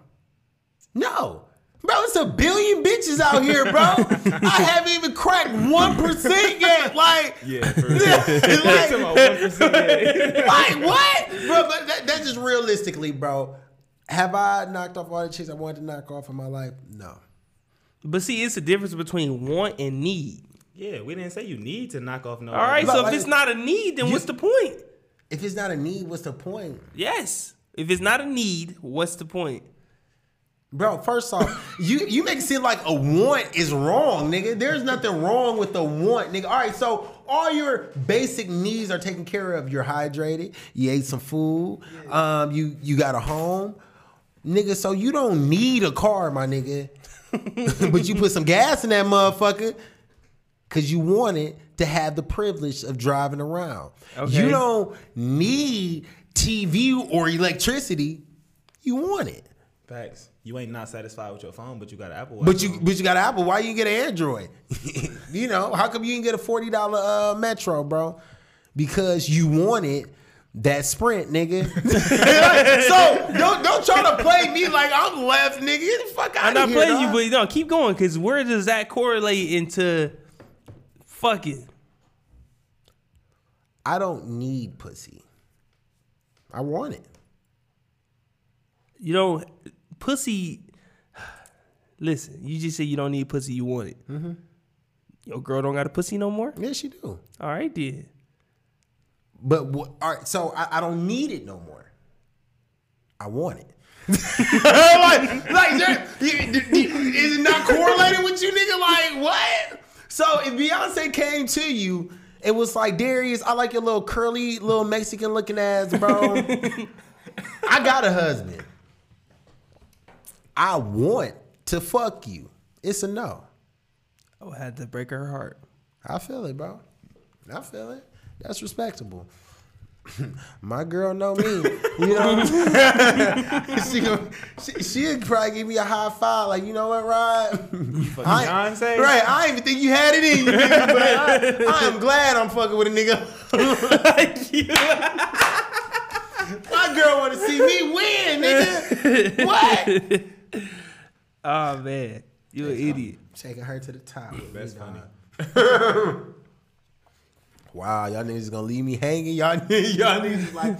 No. Bro, it's a billion bitches out here, bro. I haven't even cracked 1% yet. Like, yeah. For like, Talking about 1%. like what? Bro, but that, that's just realistically, bro. Have I knocked off all the chicks I wanted to knock off in my life? No. But see, it's the difference between want and need. yeah, we didn't say you need to knock off no. All right, so like- if it's not a need, then what's the point? If it's not a need, what's the point? Yes. If it's not a need, what's the point? Bro, first off, you you make it seem like a want is wrong, nigga. There's nothing wrong with the want, nigga. All right, so all your basic needs are taken care of. You're hydrated. You ate some food. Um, you you got a home, nigga. So you don't need a car, my nigga. but you put some gas in that motherfucker because you wanted to have the privilege of driving around. Okay. You don't need TV or electricity. You want it. Facts. You ain't not satisfied with your phone, but you got an Apple Watch. But you on. but you got an Apple. Why you get an Android? you know how come you can get a forty dollar uh, Metro, bro? Because you wanted that Sprint, nigga. so don't don't try to play me like I'm left, nigga. Get the fuck out I'm not here. playing you, dog. but no, keep going. Cause where does that correlate into fucking? I don't need pussy. I want it. You know, pussy. Listen, you just say you don't need pussy. You want it. Mm-hmm. Your girl don't got a pussy no more. Yes, she do. All right, then. But what, all right, so I, I don't need it no more. I want it. like, like there- you- you- is it not correlated with you, nigga? Like, what? So if Beyonce came to you, it was like Darius, I like your little curly, little Mexican looking ass, bro. I got a husband. I want to fuck you. It's a no. Oh, I would have to break her heart. I feel it, bro. I feel it. That's respectable. My girl know me. You know, she, gon- she she'd probably give me a high five, like you know what, Rod? fucking I, Beyonce? right? I didn't even think you had it in you, nigga, but I, I am glad I'm fucking with a nigga. My girl want to see me win, nigga. What? Oh man, you an idiot. Taking her to the top. That's funny. Wow, y'all niggas gonna leave me hanging. Y'all, niggas- y'all niggas like,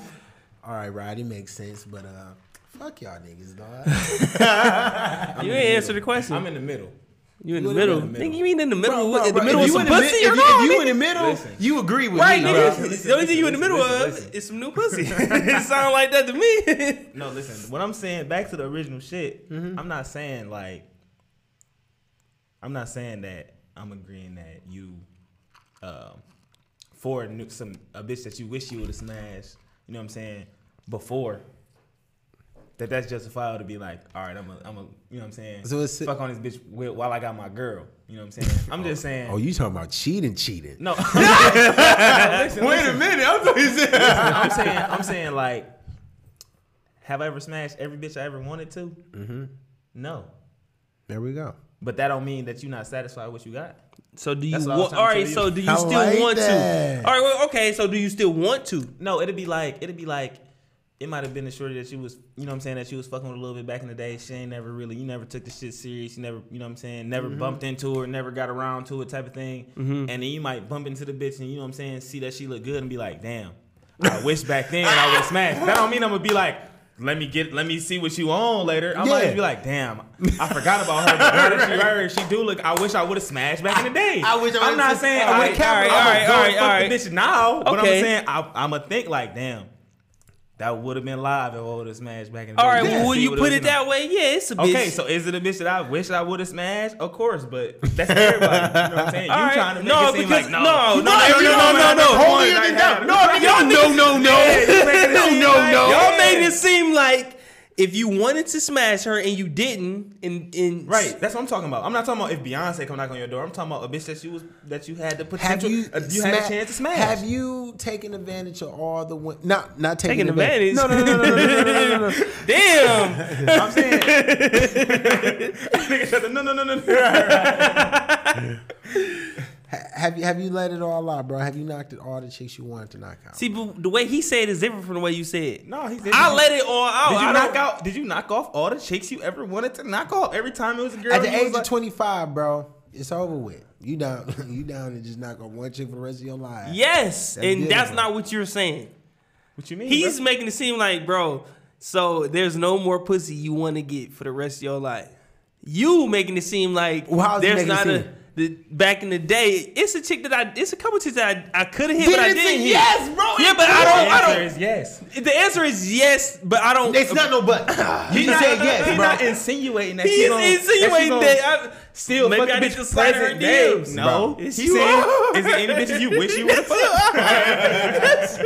all right, Rod, it makes sense, but uh, fuck y'all niggas, dog. You ain't answer the question. I'm in the middle. You in the you in middle. the middle. Nigga, you mean in the middle? Bro, what, bro, in the middle if with you some the pussy mid- or if, no? you, if you in the middle, Listen. you agree with Right, me, nigga. Listen, the only thing you in the middle listen, of listen. is some new pussy. it sound like that to me. No, listen. What I'm saying, back to the original shit. Mm-hmm. I'm not saying like. I'm not saying that I'm agreeing that you, um, for new, some a bitch that you wish you would have smashed. You know what I'm saying? Before. That that's justifiable to be like, all right, I'm a, I'm a, you know what I'm saying? So it's- fuck on this bitch with, while I got my girl. You know what I'm saying? I'm just saying. Oh, you talking about cheating, cheating? no. Listen, Wait a minute, I'm talking. I'm saying, I'm saying, like, have I ever smashed every bitch I ever wanted to? Mm-hmm. No, There we go. but that don't mean that you're not satisfied with what you got. so do you That's what I want? to right. So do you I still like want that. to? All right. Well, okay. So do you still want to? No, it'd be like, it'd be like, it might have been a shorty that she was, you know what I'm saying, that she was fucking with a little bit back in the day. She ain't never really, you never took the shit serious. You never, you know what I'm saying, never Mm-hmm. bumped into her, never got around to it type of thing. And then you might bump into the bitch and, you know what I'm saying, see that she look good and be like, damn, I wish back then I would have smashed. That don't mean I'm to be like, let me get, let me see what you on later. I might Yeah. just be like, damn, I forgot about her. But now that she heard, she do look. I wish I would have smashed back in the day. I wish I I'm not saying I I would've would kept it. All Alright, right, alright, fuck alright. the bitch now. But I'm saying I, I'm gonna think like, damn, that would have been live if I would have smashed back in the All day. right, Just well, when you put it that way, yeah, it's a bitch. Okay, so is it a bitch that I wish I would have smashed? Of course, but that's everybody. You know what I'm saying? You All right. trying to make no, it seem because like no, no, no, no, no, no, no, I no. met Hold once, it I down. had- No, y'all, no, no, no, Yeah, you no, no, no. Y'all Yeah. made it seem like if you wanted to smash her and you didn't, and and Right, that's what I'm talking about. I'm not talking about if Beyonce come knock on your door. I'm talking about a bitch that you was that you had the Have potential. you, uh, you had a chance to smash. Have you taken advantage of all the women? Not not taking, Taking advantage? No, no, no, no, no, no, no, no, no, no. damn. I'm saying. Nigga said, no, no, no, no, no. Ha- Have you have you let it all out, bro? Have you knocked it all the chicks you wanted to knock out? See, but the way he said is different from the way you said. No, he didn't. I let it all out. Did you I knock don't- out? Did you knock off all the chicks you ever wanted to knock off? Every time it was a girl. At the you was age like- of 25, bro, it's over with. You down you down to just knock on one chick for the rest of your life. Yes, That's and good, that's bro. not what you're saying. What you mean? He's bro? making it seem like, bro. So there's no more pussy you want to get for the rest of your life. You making it seem like Well, how's he there's it not a. seem? The, back in the day, it's a chick that I, it's a couple chicks that I, I could have hit, Then but I it's a didn't hit. yes, bro. Yeah, but I don't, I answer don't. is yes. The answer is yes, but I don't. It's not no but. You just said yes, He's bro. not insinuating that He you is gonna- insinuating that. that. gonna I, Still, maybe fuck I the need bitch to slide her DMs. No, Bro. he's It's saying, is there any bitches you wish you would have fucked?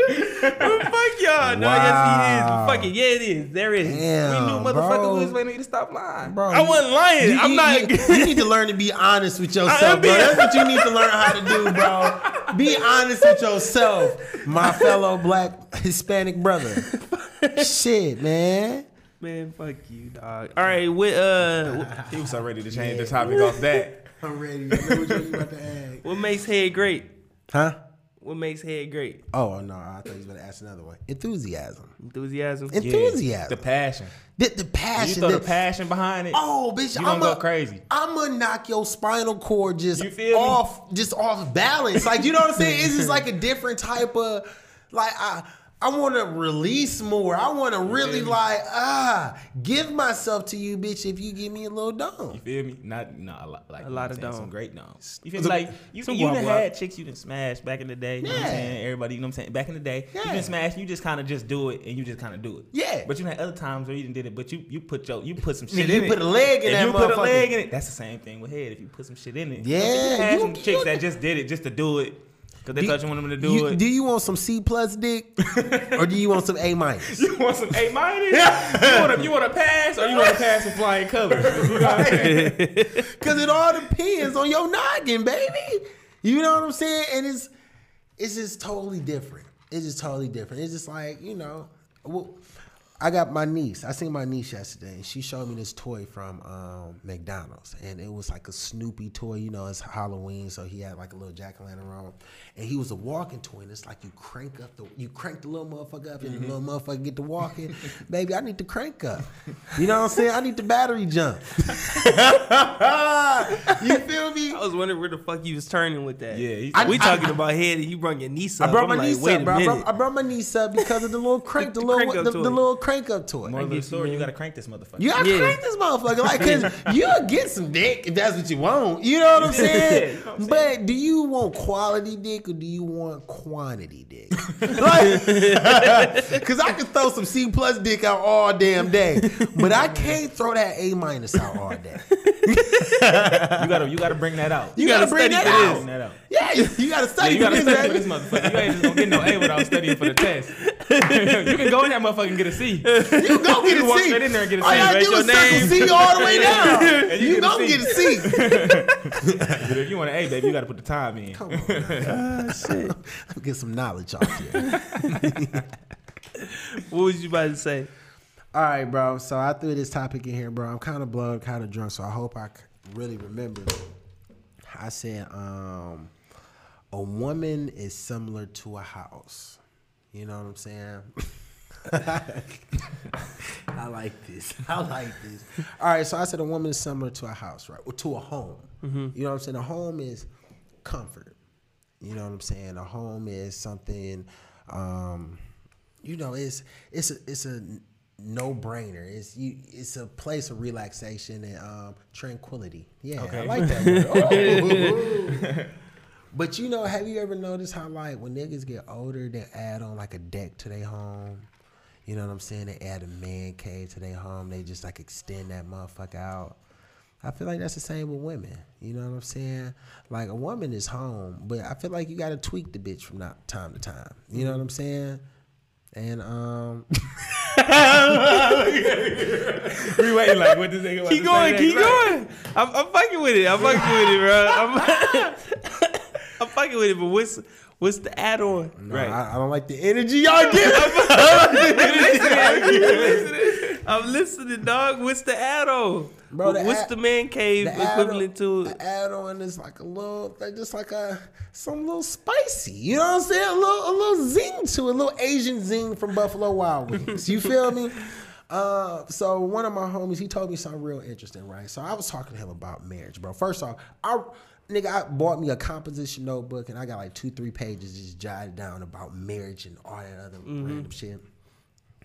Well, fuck y'all. No, yes, he is. But fuck it. Yeah, it is. There is. Damn, We knew motherfucker bro. was waiting you to stop lying. Bro, I wasn't lying. You, I'm you- not. You, you need to learn to be honest with yourself, bro. That's what you need to learn how to do, bro. Be honest with yourself, my fellow black Hispanic brother. Shit, man. Man, fuck you, dog. All right, with uh, He was so ready to change the topic off that. I'm ready. I know what you about to ask. what makes head great? Huh? What makes head great? Oh no, I thought he was going to ask another one. Enthusiasm. Enthusiasm. Enthusiasm. The passion. The, the You passion. throw the the- passion behind it. Oh, bitch! You I'm gonna go crazy. I'm gonna knock your spinal cord just You feel me? off, just off balance. Like you know what I'm saying? It's just like a different type of, like I, I want to release more. I want to really like ah give myself to you, bitch. If you give me a little dome, You feel me? Not not a lot, like A lot of know what I'm saying, dome. some great domes. You feel me? Like you, some you guap done had chicks you done smash back in the day. You know what I'm Yeah. saying? Everybody, you know what I'm saying? Back in the day, you Yeah. done smash. You just kind of just do it, and you just kind of do it. Yeah. But you had other times where you didn't did it, but you you put your you put some shit Nigga, in you it. put a leg in if that you put a motherfucker. leg in it, that's the same thing with head. If you put some shit in it, Yeah, You had you- some you- chicks that just did it just to do it because they Do- you wanted them to do you, it. do you want some C plus dick, or do you want some A minus? You want some A minus? you want to you want to pass or you want to pass with flying colors? You know what I'm saying? Because it all depends on your noggin, baby. You know what I'm saying? And it's it's just totally different. It's just totally different. It's just like you know, well, I got my niece. I seen my niece yesterday, and she showed me this toy from um, McDonald's, and it was like a Snoopy toy. You know, it's Halloween, so he had like a little jack o' lantern on, and he was a walking toy. And it's like you crank up the, you crank the little motherfucker up, and the mm-hmm. little motherfucker get to walking. Baby, I need to crank up. You know what I'm saying? I need the battery jump. you feel me? I was wondering where the fuck you was turning with that. Yeah, he's- we I- talking about head, and you brought your niece up. I brought I'm my like, niece wait up, bro. I brought, I brought my niece up because of the little crank, the, The little, crank the, the little crank up toy. More of get the story, you, you got to crank this motherfucker. You gotta Yeah. crank this motherfucker, like, cause you'll get some dick if that's what you want. You know what I'm saying? You know what I'm but do you want quality dick or do you want quantity dick? like, cause I can throw some C plus dick out all damn day, but I can't throw that A minus out all day. you gotta you gotta bring that out. You, gotta, gotta bring that for out. Bring that out. Yeah, you, you gotta Yeah, study you gotta study for this, this motherfucker. You ain't just gonna get no A without studying for the test. you can go in that motherfucker and get a C. You go get You a walk C. straight in there and get a All you gotta do your is circle name. C all the way down. And you you get a get a C. But if you want an A, baby, you gotta put the time in. Come on. Ah, shit. Let me get some knowledge off here. what was you about to say? All right, bro. So I threw this topic in here, bro. I'm kind of blown, kind of drunk, so I hope I really remember. I said, um, a woman is similar to a house. You know what I'm saying? I like this. I like this. All right, so I said a woman is similar to a house, right? Or to a home. You know what I'm saying? A home is comfort. You know what I'm saying? A home is something um you know, it's it's a it's a no brainer. It's you it's a place of relaxation and um tranquility. Yeah, I like that. Oh. But you know, have you ever noticed how like when niggas get older, they add on like a deck to their home? You know what I'm saying? They add a man cave to their home. They just like extend that motherfucker out. I feel like that's the same with women. You know what I'm saying? Like a woman is home, but I feel like you got to tweak the bitch from not, time to time. You know what I'm saying? And um, We waiting like what this nigga about Keep going, keep right? going. I'm, I'm fucking with it. I'm fucking with it, bro. I'm, I'm fucking with it. But what's what's the add-on? no, I, I don't like the energy y'all give. I'm listening, dog. What's the add-on? Bro, the what's add- the man cave The equivalent add-on- to? the add-on is like a little, like just like a some little spicy. You know what I'm saying? A little, a little zing to it, a little Asian zing from Buffalo Wild Wings. You feel me? Uh, so one of my homies, he told me something real interesting, right? So I was talking to him about marriage, bro. First off, I nigga, I bought me a composition notebook and I got like two, three pages just jotted down about marriage and all that other mm-hmm. random shit.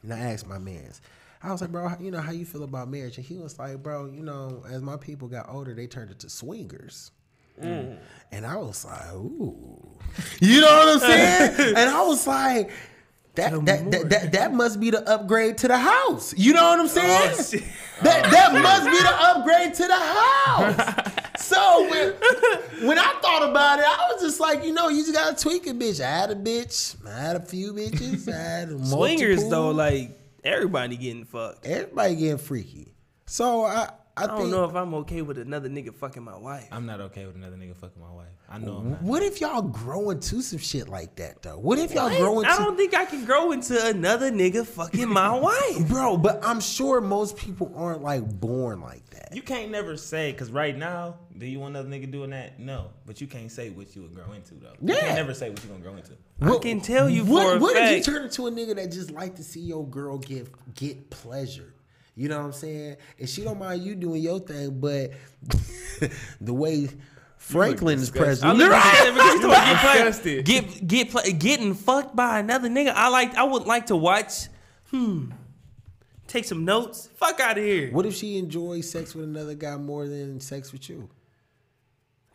And I asked my man's, I was like, bro, you know how you feel about marriage? And he was like, bro, you know, as my people got older, they turned into swingers. Mm. And I was like, ooh, you know what I'm saying? and I was like, that that, that that that must be the upgrade to the house. You know what I'm oh, saying? shit. that oh, that must be the upgrade to the house. so when, when I thought about it, I was just like, you know, you just gotta tweak it, bitch. I had a bitch, I had a few bitches, I had a Swingers though, like everybody getting fucked. everybody getting freaky. So I I, I don't think know if I'm okay with another nigga fucking my wife. I'm not okay with another nigga fucking my wife. I know I'm not. what if y'all grow into some shit like that though? What if y'all What? grow into I don't think I can grow into another nigga fucking my wife. Bro, but I'm sure most people aren't like born like that. You can't never say because right now, do you want another nigga doing that? No, but you can't say what you would grow into though. You Yeah. can't never say what you're gonna grow into. I can tell you what, for a what if fact. you turn into a nigga that just like to see your girl get get pleasure? You know what I'm saying? And she don't mind you doing your thing, but the way Franklin is I present, right? at it because you talking about Disgusted. get get get play, getting fucked by another nigga. I like. I would like to watch. Hmm. Take some notes. Fuck out of here. What if she enjoys sex with another guy more than sex with you?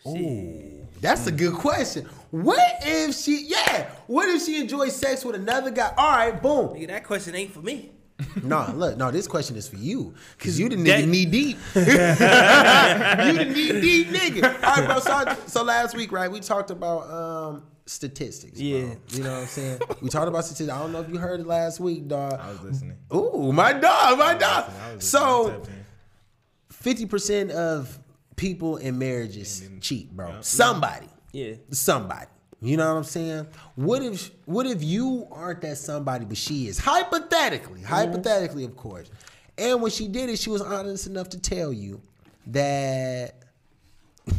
Ooh, that's a good question. What if she, yeah, what if she enjoys sex with another guy? All right, boom. Nigga, that question ain't for me. No, look, no, this question is for you. Cause you the nigga that- knee deep. you the knee deep nigga. All right, bro. So, I- so last week, right, we talked about um statistics. Bro. Yeah. You know what I'm saying? We talked about statistics. I don't know if you heard it last week, dog. I was listening. Ooh, my dog, my dog. I was listening. I So fifty percent of people in marriages cheat, bro. Somebody. Yeah. Somebody. You know what I'm saying? What if what if you aren't that somebody, but she is? Hypothetically, mm-hmm. hypothetically, of course. And when she did it, she was honest enough to tell you that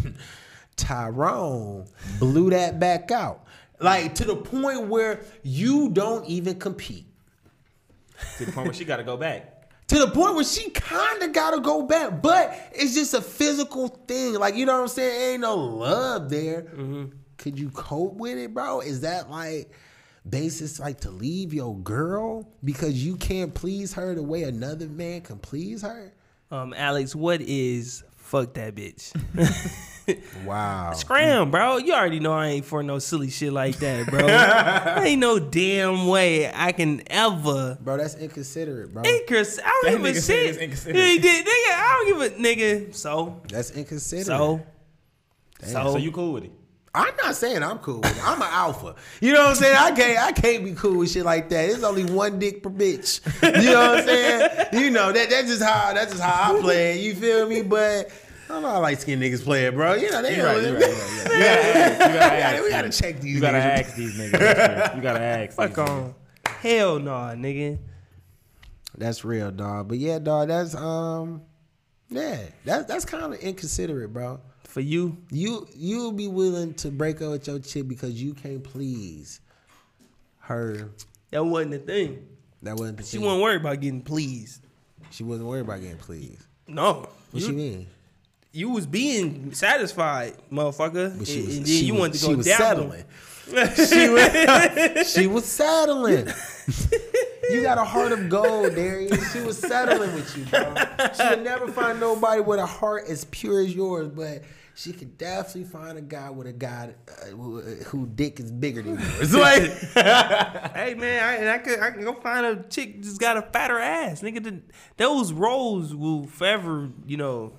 Tyrone blew that back out. Like to the point where you don't even compete. to the point where she got to go back. To the point where she kind of got to go back, but it's just a physical thing. Like, you know what I'm saying? Ain't no love there. Mm-hmm. Could you cope with it, bro? Is that like basis like to leave your girl because you can't please her the way another man can please her? Um, Alex, what is fuck that bitch? Wow. Scram, bro. You already know I ain't for no silly shit like that, bro. ain't no damn way I can ever. Bro, that's inconsiderate, bro. Incons- I don't give a nigga shit. inconsiderate. He did, nigga. I don't give a nigga. So, That's inconsiderate. so, so, So you cool with it? I'm not saying I'm cool with it. I'm an alpha. You know what I'm saying? I can't I can't be cool with shit like that. There's only one dick per bitch. You know what I'm saying? You know, that that's just how that's just how I play it. You feel me? But I don't know how light skinned niggas play it, bro. You know, they You don't right, you right, right, you right. You gotta ask, you gotta we gotta, ask we gotta these. check these You gotta niggas. ask these niggas. You gotta ask. fuck these niggas. on. Hell no, nigga. That's real, dog. But yeah, dog, that's um yeah, that's that's kind of inconsiderate, bro. For you, You you'll be willing to break up with your chick because you can't please her. that wasn't the thing. That wasn't the She thing. wasn't worried about getting pleased. She wasn't worried about getting pleased. No. What you, she mean? you was being satisfied, motherfucker. But she and, was, and then she you was, wanted to she go was dabble. settling. she was she was settling. You got a heart of gold, Darius. She was settling with you, bro. She would never find nobody with a heart as pure as yours, but she could definitely find a guy with a guy uh, who, who dick is bigger than yours. Like, Hey man, I, and I could I can go find a chick just got a fatter ass, nigga. The, those roles will forever, you know,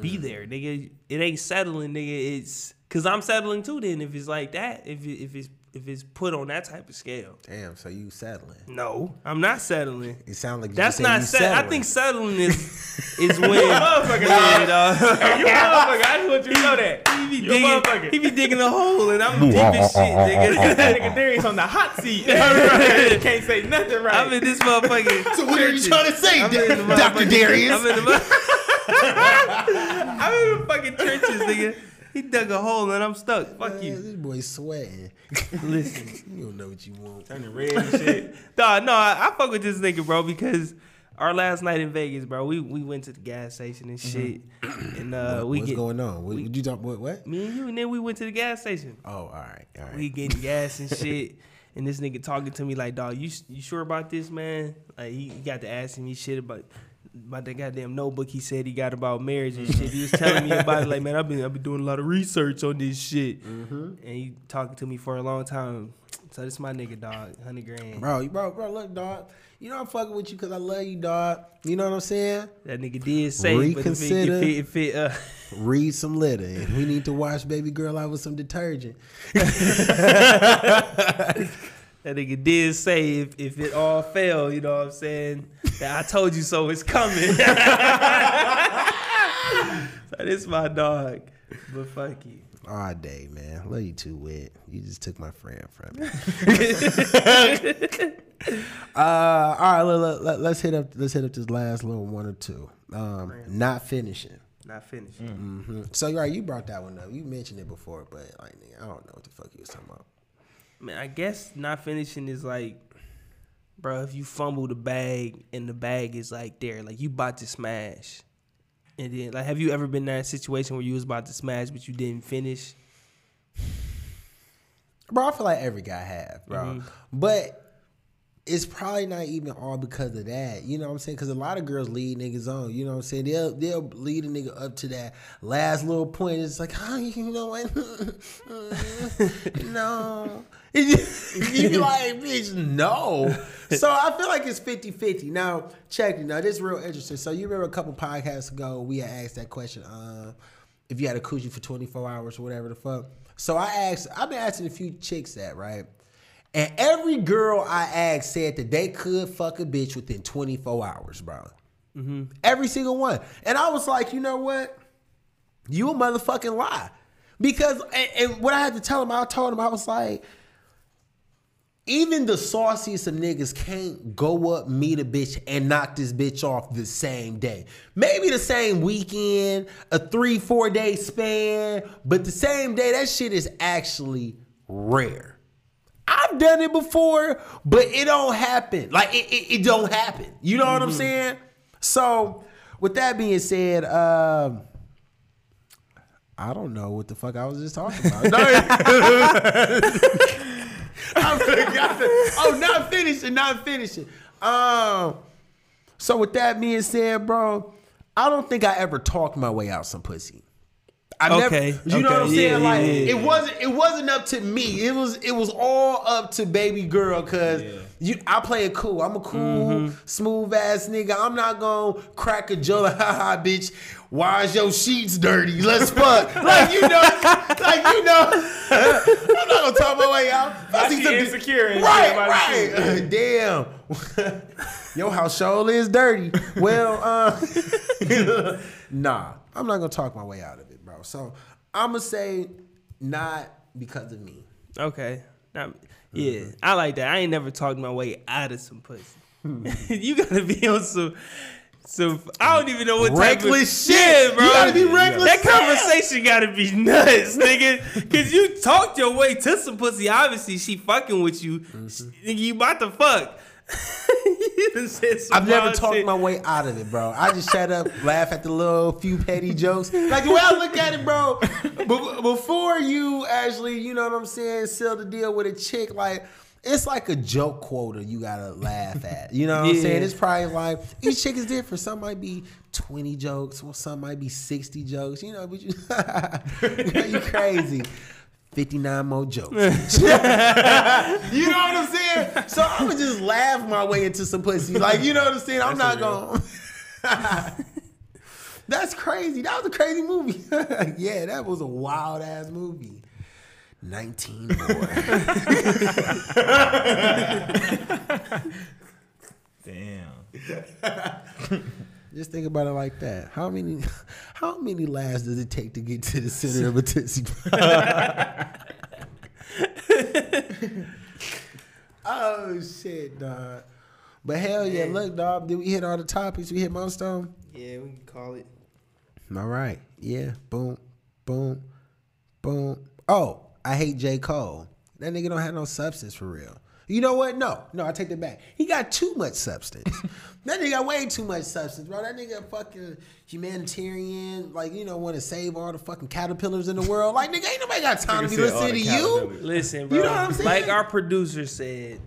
be there, nigga. It ain't settling, nigga. It's cause I'm settling too. Then if it's like that, if it, if it's if it's put on that type of scale, damn, so you settling? no, I'm not settling. It sound like you That's just said not you set. I think settling is is when yeah, dog. You motherfucker, I just want you to know that. He be You digging, he be digging a hole, and I'm deep ah, as ah, shit, ah, nigga. that nigga Darius on the hot seat. Right. Can't say nothing right. I'm in this motherfucking. So what are you trying to say, I'm in the Dr. Darius? I'm in the, I'm in the fucking trenches, nigga. He dug a hole and I'm stuck. Fuck Man, you. This boy sweating. Listen, You don't know what you want. Turning red and shit. nah, no, I, I fuck with this nigga, bro, because our last night in Vegas, bro, we we went to the gas station and shit, and uh, What- we what's get going on? What, we- you talk what? What? me and you, and then we went to the gas station. Oh, all right, all right. We getting gas and shit. And this nigga talking to me like, dog, you you sure about this, man? Like he, he got to asking me shit about about that goddamn notebook he said he got about marriage and shit. He was telling me about it like, man, I've been I've been doing a lot of research on this shit. And he talking to me for a long time. So this my nigga, dog, hundred grand. Bro, you- bro, bro, look, dog. You know I'm fucking with you because I love you, dog. You know what I'm saying? That nigga did say, Reconsider. but if it, if it, if it uh, Read some litter, and we need to wash baby girl out with some detergent. That nigga did say if, if it all fell, you know what I'm saying? That I told you so it's coming. so this my dog. But fuck you. All day, man. Love you too, wet. You just took my friend from me. uh, all right, let, let, let, us hit up. Let's hit up this last little one or two. Um, not finishing. Not finished. hmm So, right, you brought that one up. You mentioned it before, but like, I don't know what the fuck you was talking about. Man, I guess not finishing is like, bro, if you fumble the bag and the bag is like there, like you about to smash. And then like have you ever been in that situation where you was about to smash but you didn't finish? Bro, I feel like every guy have, bro. Mm-hmm. But it's probably not even all because of that. You know what I'm saying? Because a lot of girls lead niggas on. You know what I'm saying? They'll they'll lead a nigga up to that last little point. It's like, oh, you know what? no. you be like, bitch, no. So I feel like it's 50-50. Now, check it. Now, this is real interesting. So you remember a couple podcasts ago, we had asked that question. Um, if you had a coochie for 24 hours or whatever the fuck. So I asked, I've been asking a few chicks that, right? And every girl I asked said that they could fuck a bitch within 24 hours, bro. Every single one. And I was like, you know what? You a motherfucking lie. Because, and, and what I had to tell them, I told them, I was like, even the sauciest of niggas can't go up, meet a bitch, and knock this bitch off the same day. Maybe the same weekend, a three, four day span, but the same day, that shit is actually rare. I've done it before, but it don't happen. Like it, it, it don't happen. You know what I'm saying? So, with that being said, um, I don't know what the fuck I was just talking about. I forgot oh, not finishing, not finishing. Um, so with that being said, bro, I don't think I ever talked my way out some pussy. I Okay, never, you know what I'm okay, saying? yeah, like yeah, yeah. it wasn't, it wasn't up to me. It was, it was all up to baby girl. Cause you, I play it cool. I'm a cool, Mm-hmm. smooth ass nigga. I'm not gonna crack a joke. Like, haha, bitch. Why is your sheets dirty? Let's fuck. like you know, like you know. I'm not gonna talk my way out. I see see some- insecure Right, right. Damn. Your house show is dirty. Well, uh, nah, I'm not gonna talk my way out of it. So I'm gonna say not because of me. Okay. Now, yeah, I like that. I ain't never talked my way out of some pussy. you gotta be on some. some I don't even know what Reckless type of shit. Yeah, bro. You gotta be reckless That conversation gotta be nuts, nigga. Cause you talked your way to some pussy. Obviously, she fucking with you. Mm-hmm. Nigga, you about to fuck. You done said some I've never talked shit. my way out of it, bro. I just shut up, laugh at the little few petty jokes. Like the way I look at it, bro. be- Before you actually, you know what I'm saying, sell the deal with a chick, like it's like a joke quota you gotta laugh at. You know what I'm saying? It's probably like each chick is different. Some might be 20 jokes, or some might be 60 jokes. You know, but you, you crazy. 59 more jokes. you know what I'm saying? So I'm gonna just laugh my way into some pussy. Like, you know what I'm saying? I'm not gonna. That's crazy. That was a crazy movie. yeah, that was a wild ass movie. 19 more. Damn. Just think about it like that. How many how many laughs does it take to get to the center of a Tootsie Oh shit, dog. But hell yeah, look, dog. Did we hit all the topics? We hit most of them. Yeah, we can call it. All right. Yeah. Boom. Boom. Boom. Oh, I hate J. Cole. That nigga don't have no substance for real. You know what? No, no, I take that back. He got too much substance. that nigga got way too much substance, bro. That nigga fucking humanitarian, like you know, want to save all the fucking caterpillars in the world. Like nigga, ain't nobody got time to be Nigga said all listening to you. Listen, bro. You know what I'm saying? Like our producer said,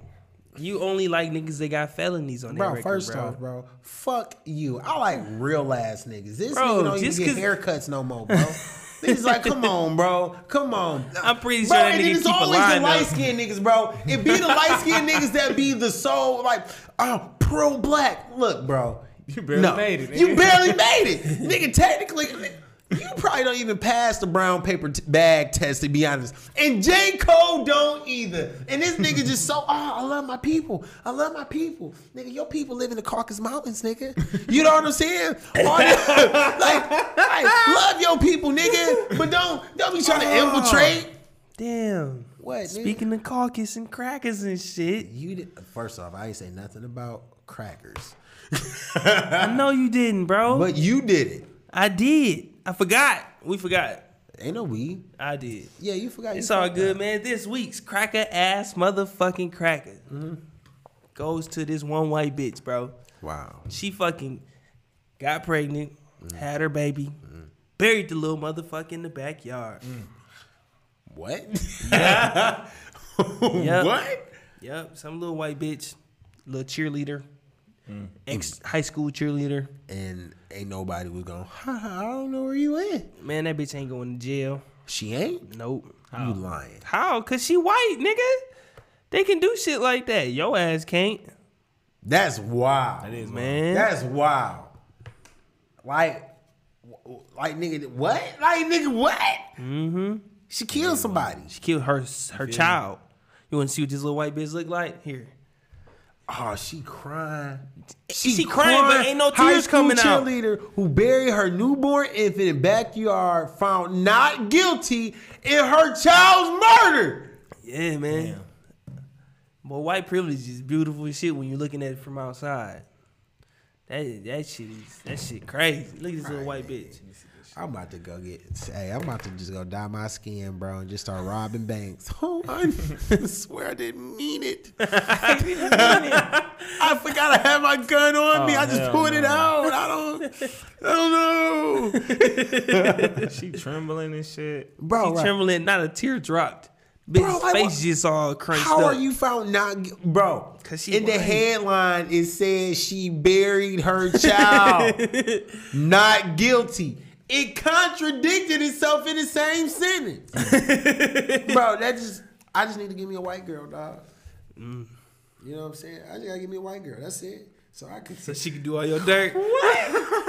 you only like niggas that got felonies on their Bro, record, first bro. off, bro, fuck you. I like real ass niggas. This Bro, nigga don't just even get haircuts no more, bro. Niggas like, come on, bro. Come on. I'm pretty bro, sure that and nigga then it's keep a always the light skinned niggas, bro. It be the light skinned niggas that be the soul, like, uh, oh, pro black. Look, bro. You barely no, made it, You barely made it. nigga, technically, you probably don't even pass the brown paper t- bag test, to be honest. And J. Cole don't either. And this nigga just so, oh, I love my people. I love my people. Nigga, your people live in the Caucasus Mountains, nigga. You know what I'm saying? Like, like, love your people, nigga. But don't, don't be trying to oh. infiltrate. Damn. What, nigga? Speaking of caucus and crackers and shit, You did, first off, I ain't say nothing about crackers. I know you didn't, bro. But you did it. I did. I forgot. We forgot. Ain't no we. I did. Yeah, you forgot. you It's all good, up. man. This week's cracker ass motherfucking cracker Mm-hmm. goes to this one white bitch, bro. Wow. She fucking got pregnant, Mm-hmm. had her baby, buried the little motherfucker in the backyard. Mm. What? Yep. What? Yep, some little white bitch, little cheerleader. Ex high school cheerleader. And ain't nobody was going. I don't know where you at. Man, that bitch ain't going to jail. She ain't. Nope. How? You lying? How? Cause she white, nigga. They can do shit like that. Yo ass can't. That's wild. That is Man. That's wild. Like, like nigga, what? Like nigga, what? Mm-hmm. She killed somebody. She killed her her child. You want to see what this little white bitch look like? Here. Oh, she crying. She crying, but ain't no tears school coming out. cheerleader who buried her newborn infant in backyard found not guilty in her child's murder. Yeah, man. But white privilege is beautiful shit when you're looking at it from outside. That that shit is that shit crazy. Look at this little white bitch. I'm about to go get. Hey, I'm about to just go dye my skin, bro, and just start robbing banks. Oh, I swear I didn't mean it. I forgot I had my gun on me. Oh, I just pulled it no. out. I don't. I don't know, She trembling and shit. bro. She right. trembling, not a tear dropped. Bitch's Bro, like, face just all crunched How up. are you found not, bro? Cause she in the headline it says she buried her child, not guilty. It contradicted itself in the same sentence, bro. That just I just need to give me a white girl, dog. Mm. You know what I'm saying? I just gotta give me a white girl. That's it. So I can. So she can do all your dirt.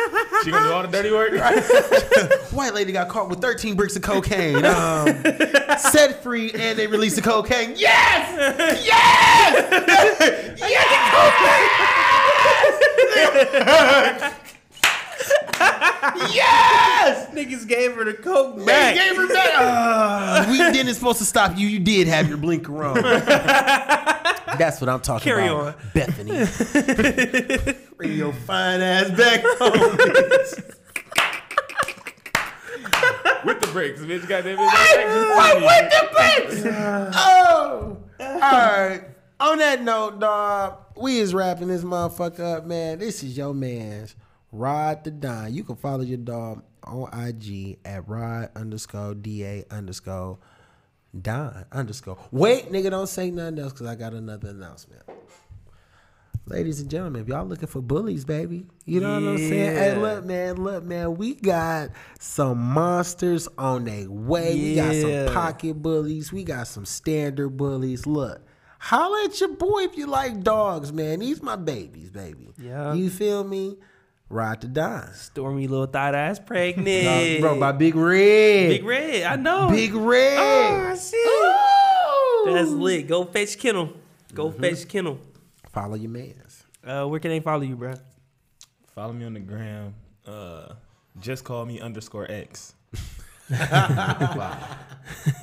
What? she gonna do all the dirty work. White lady got caught with 13 bricks of cocaine. Um, set free, and they released the cocaine. Yes! Yes, yes, yes. yes. Niggas gave her the coke They back. gave her back. Uh, we didn't supposed to stop you. You did have your blinker on. That's what I'm talking Carry about. on. Bethany. Bring your fine ass back home. With the brakes, bitch. Got that bitch. What with the bricks? oh, all right. On that note, dog, we is wrapping this motherfucker up, man. This is your man's Rod the Don. You can follow your dog on IG at Rod underscore DA underscore Don underscore. Wait, nigga, don't say nothing else because I got another announcement. Ladies and gentlemen, if y'all looking for bullies, baby, you know what I'm saying? Hey, look, man, look, man, we got some monsters on their way. We got some pocket bullies. We got some standard bullies. Look, holla at your boy if you like dogs, man. These my babies, baby. Yeah. You feel me? Ride to die. Stormy little thought ass pregnant. Bro, by Big Red. Big Red. I know. Big Red. Oh, shit. Ooh. That's lit. Go fetch Kennel. Go Mm-hmm. fetch Kennel. Follow your mans. Uh, where can they follow you, bro? Follow me on the gram. Uh, just call me underscore X.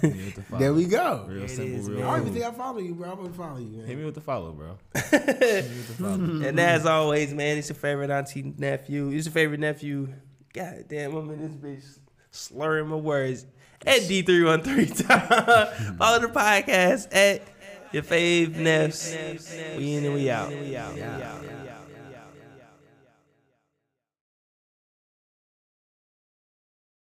Hit me with the. There we go. Real simple, is, real I don't even think I follow you, bro. I'm gonna follow you, man. Hit me with the follow, bro. Hit me with the follow. And as always, man, it's your favorite auntie nephew. It's your favorite nephew. God damn, I'm in this bitch slurring my words. At D313. Follow the podcast at your fave nefs. We in and we out. We out. We out.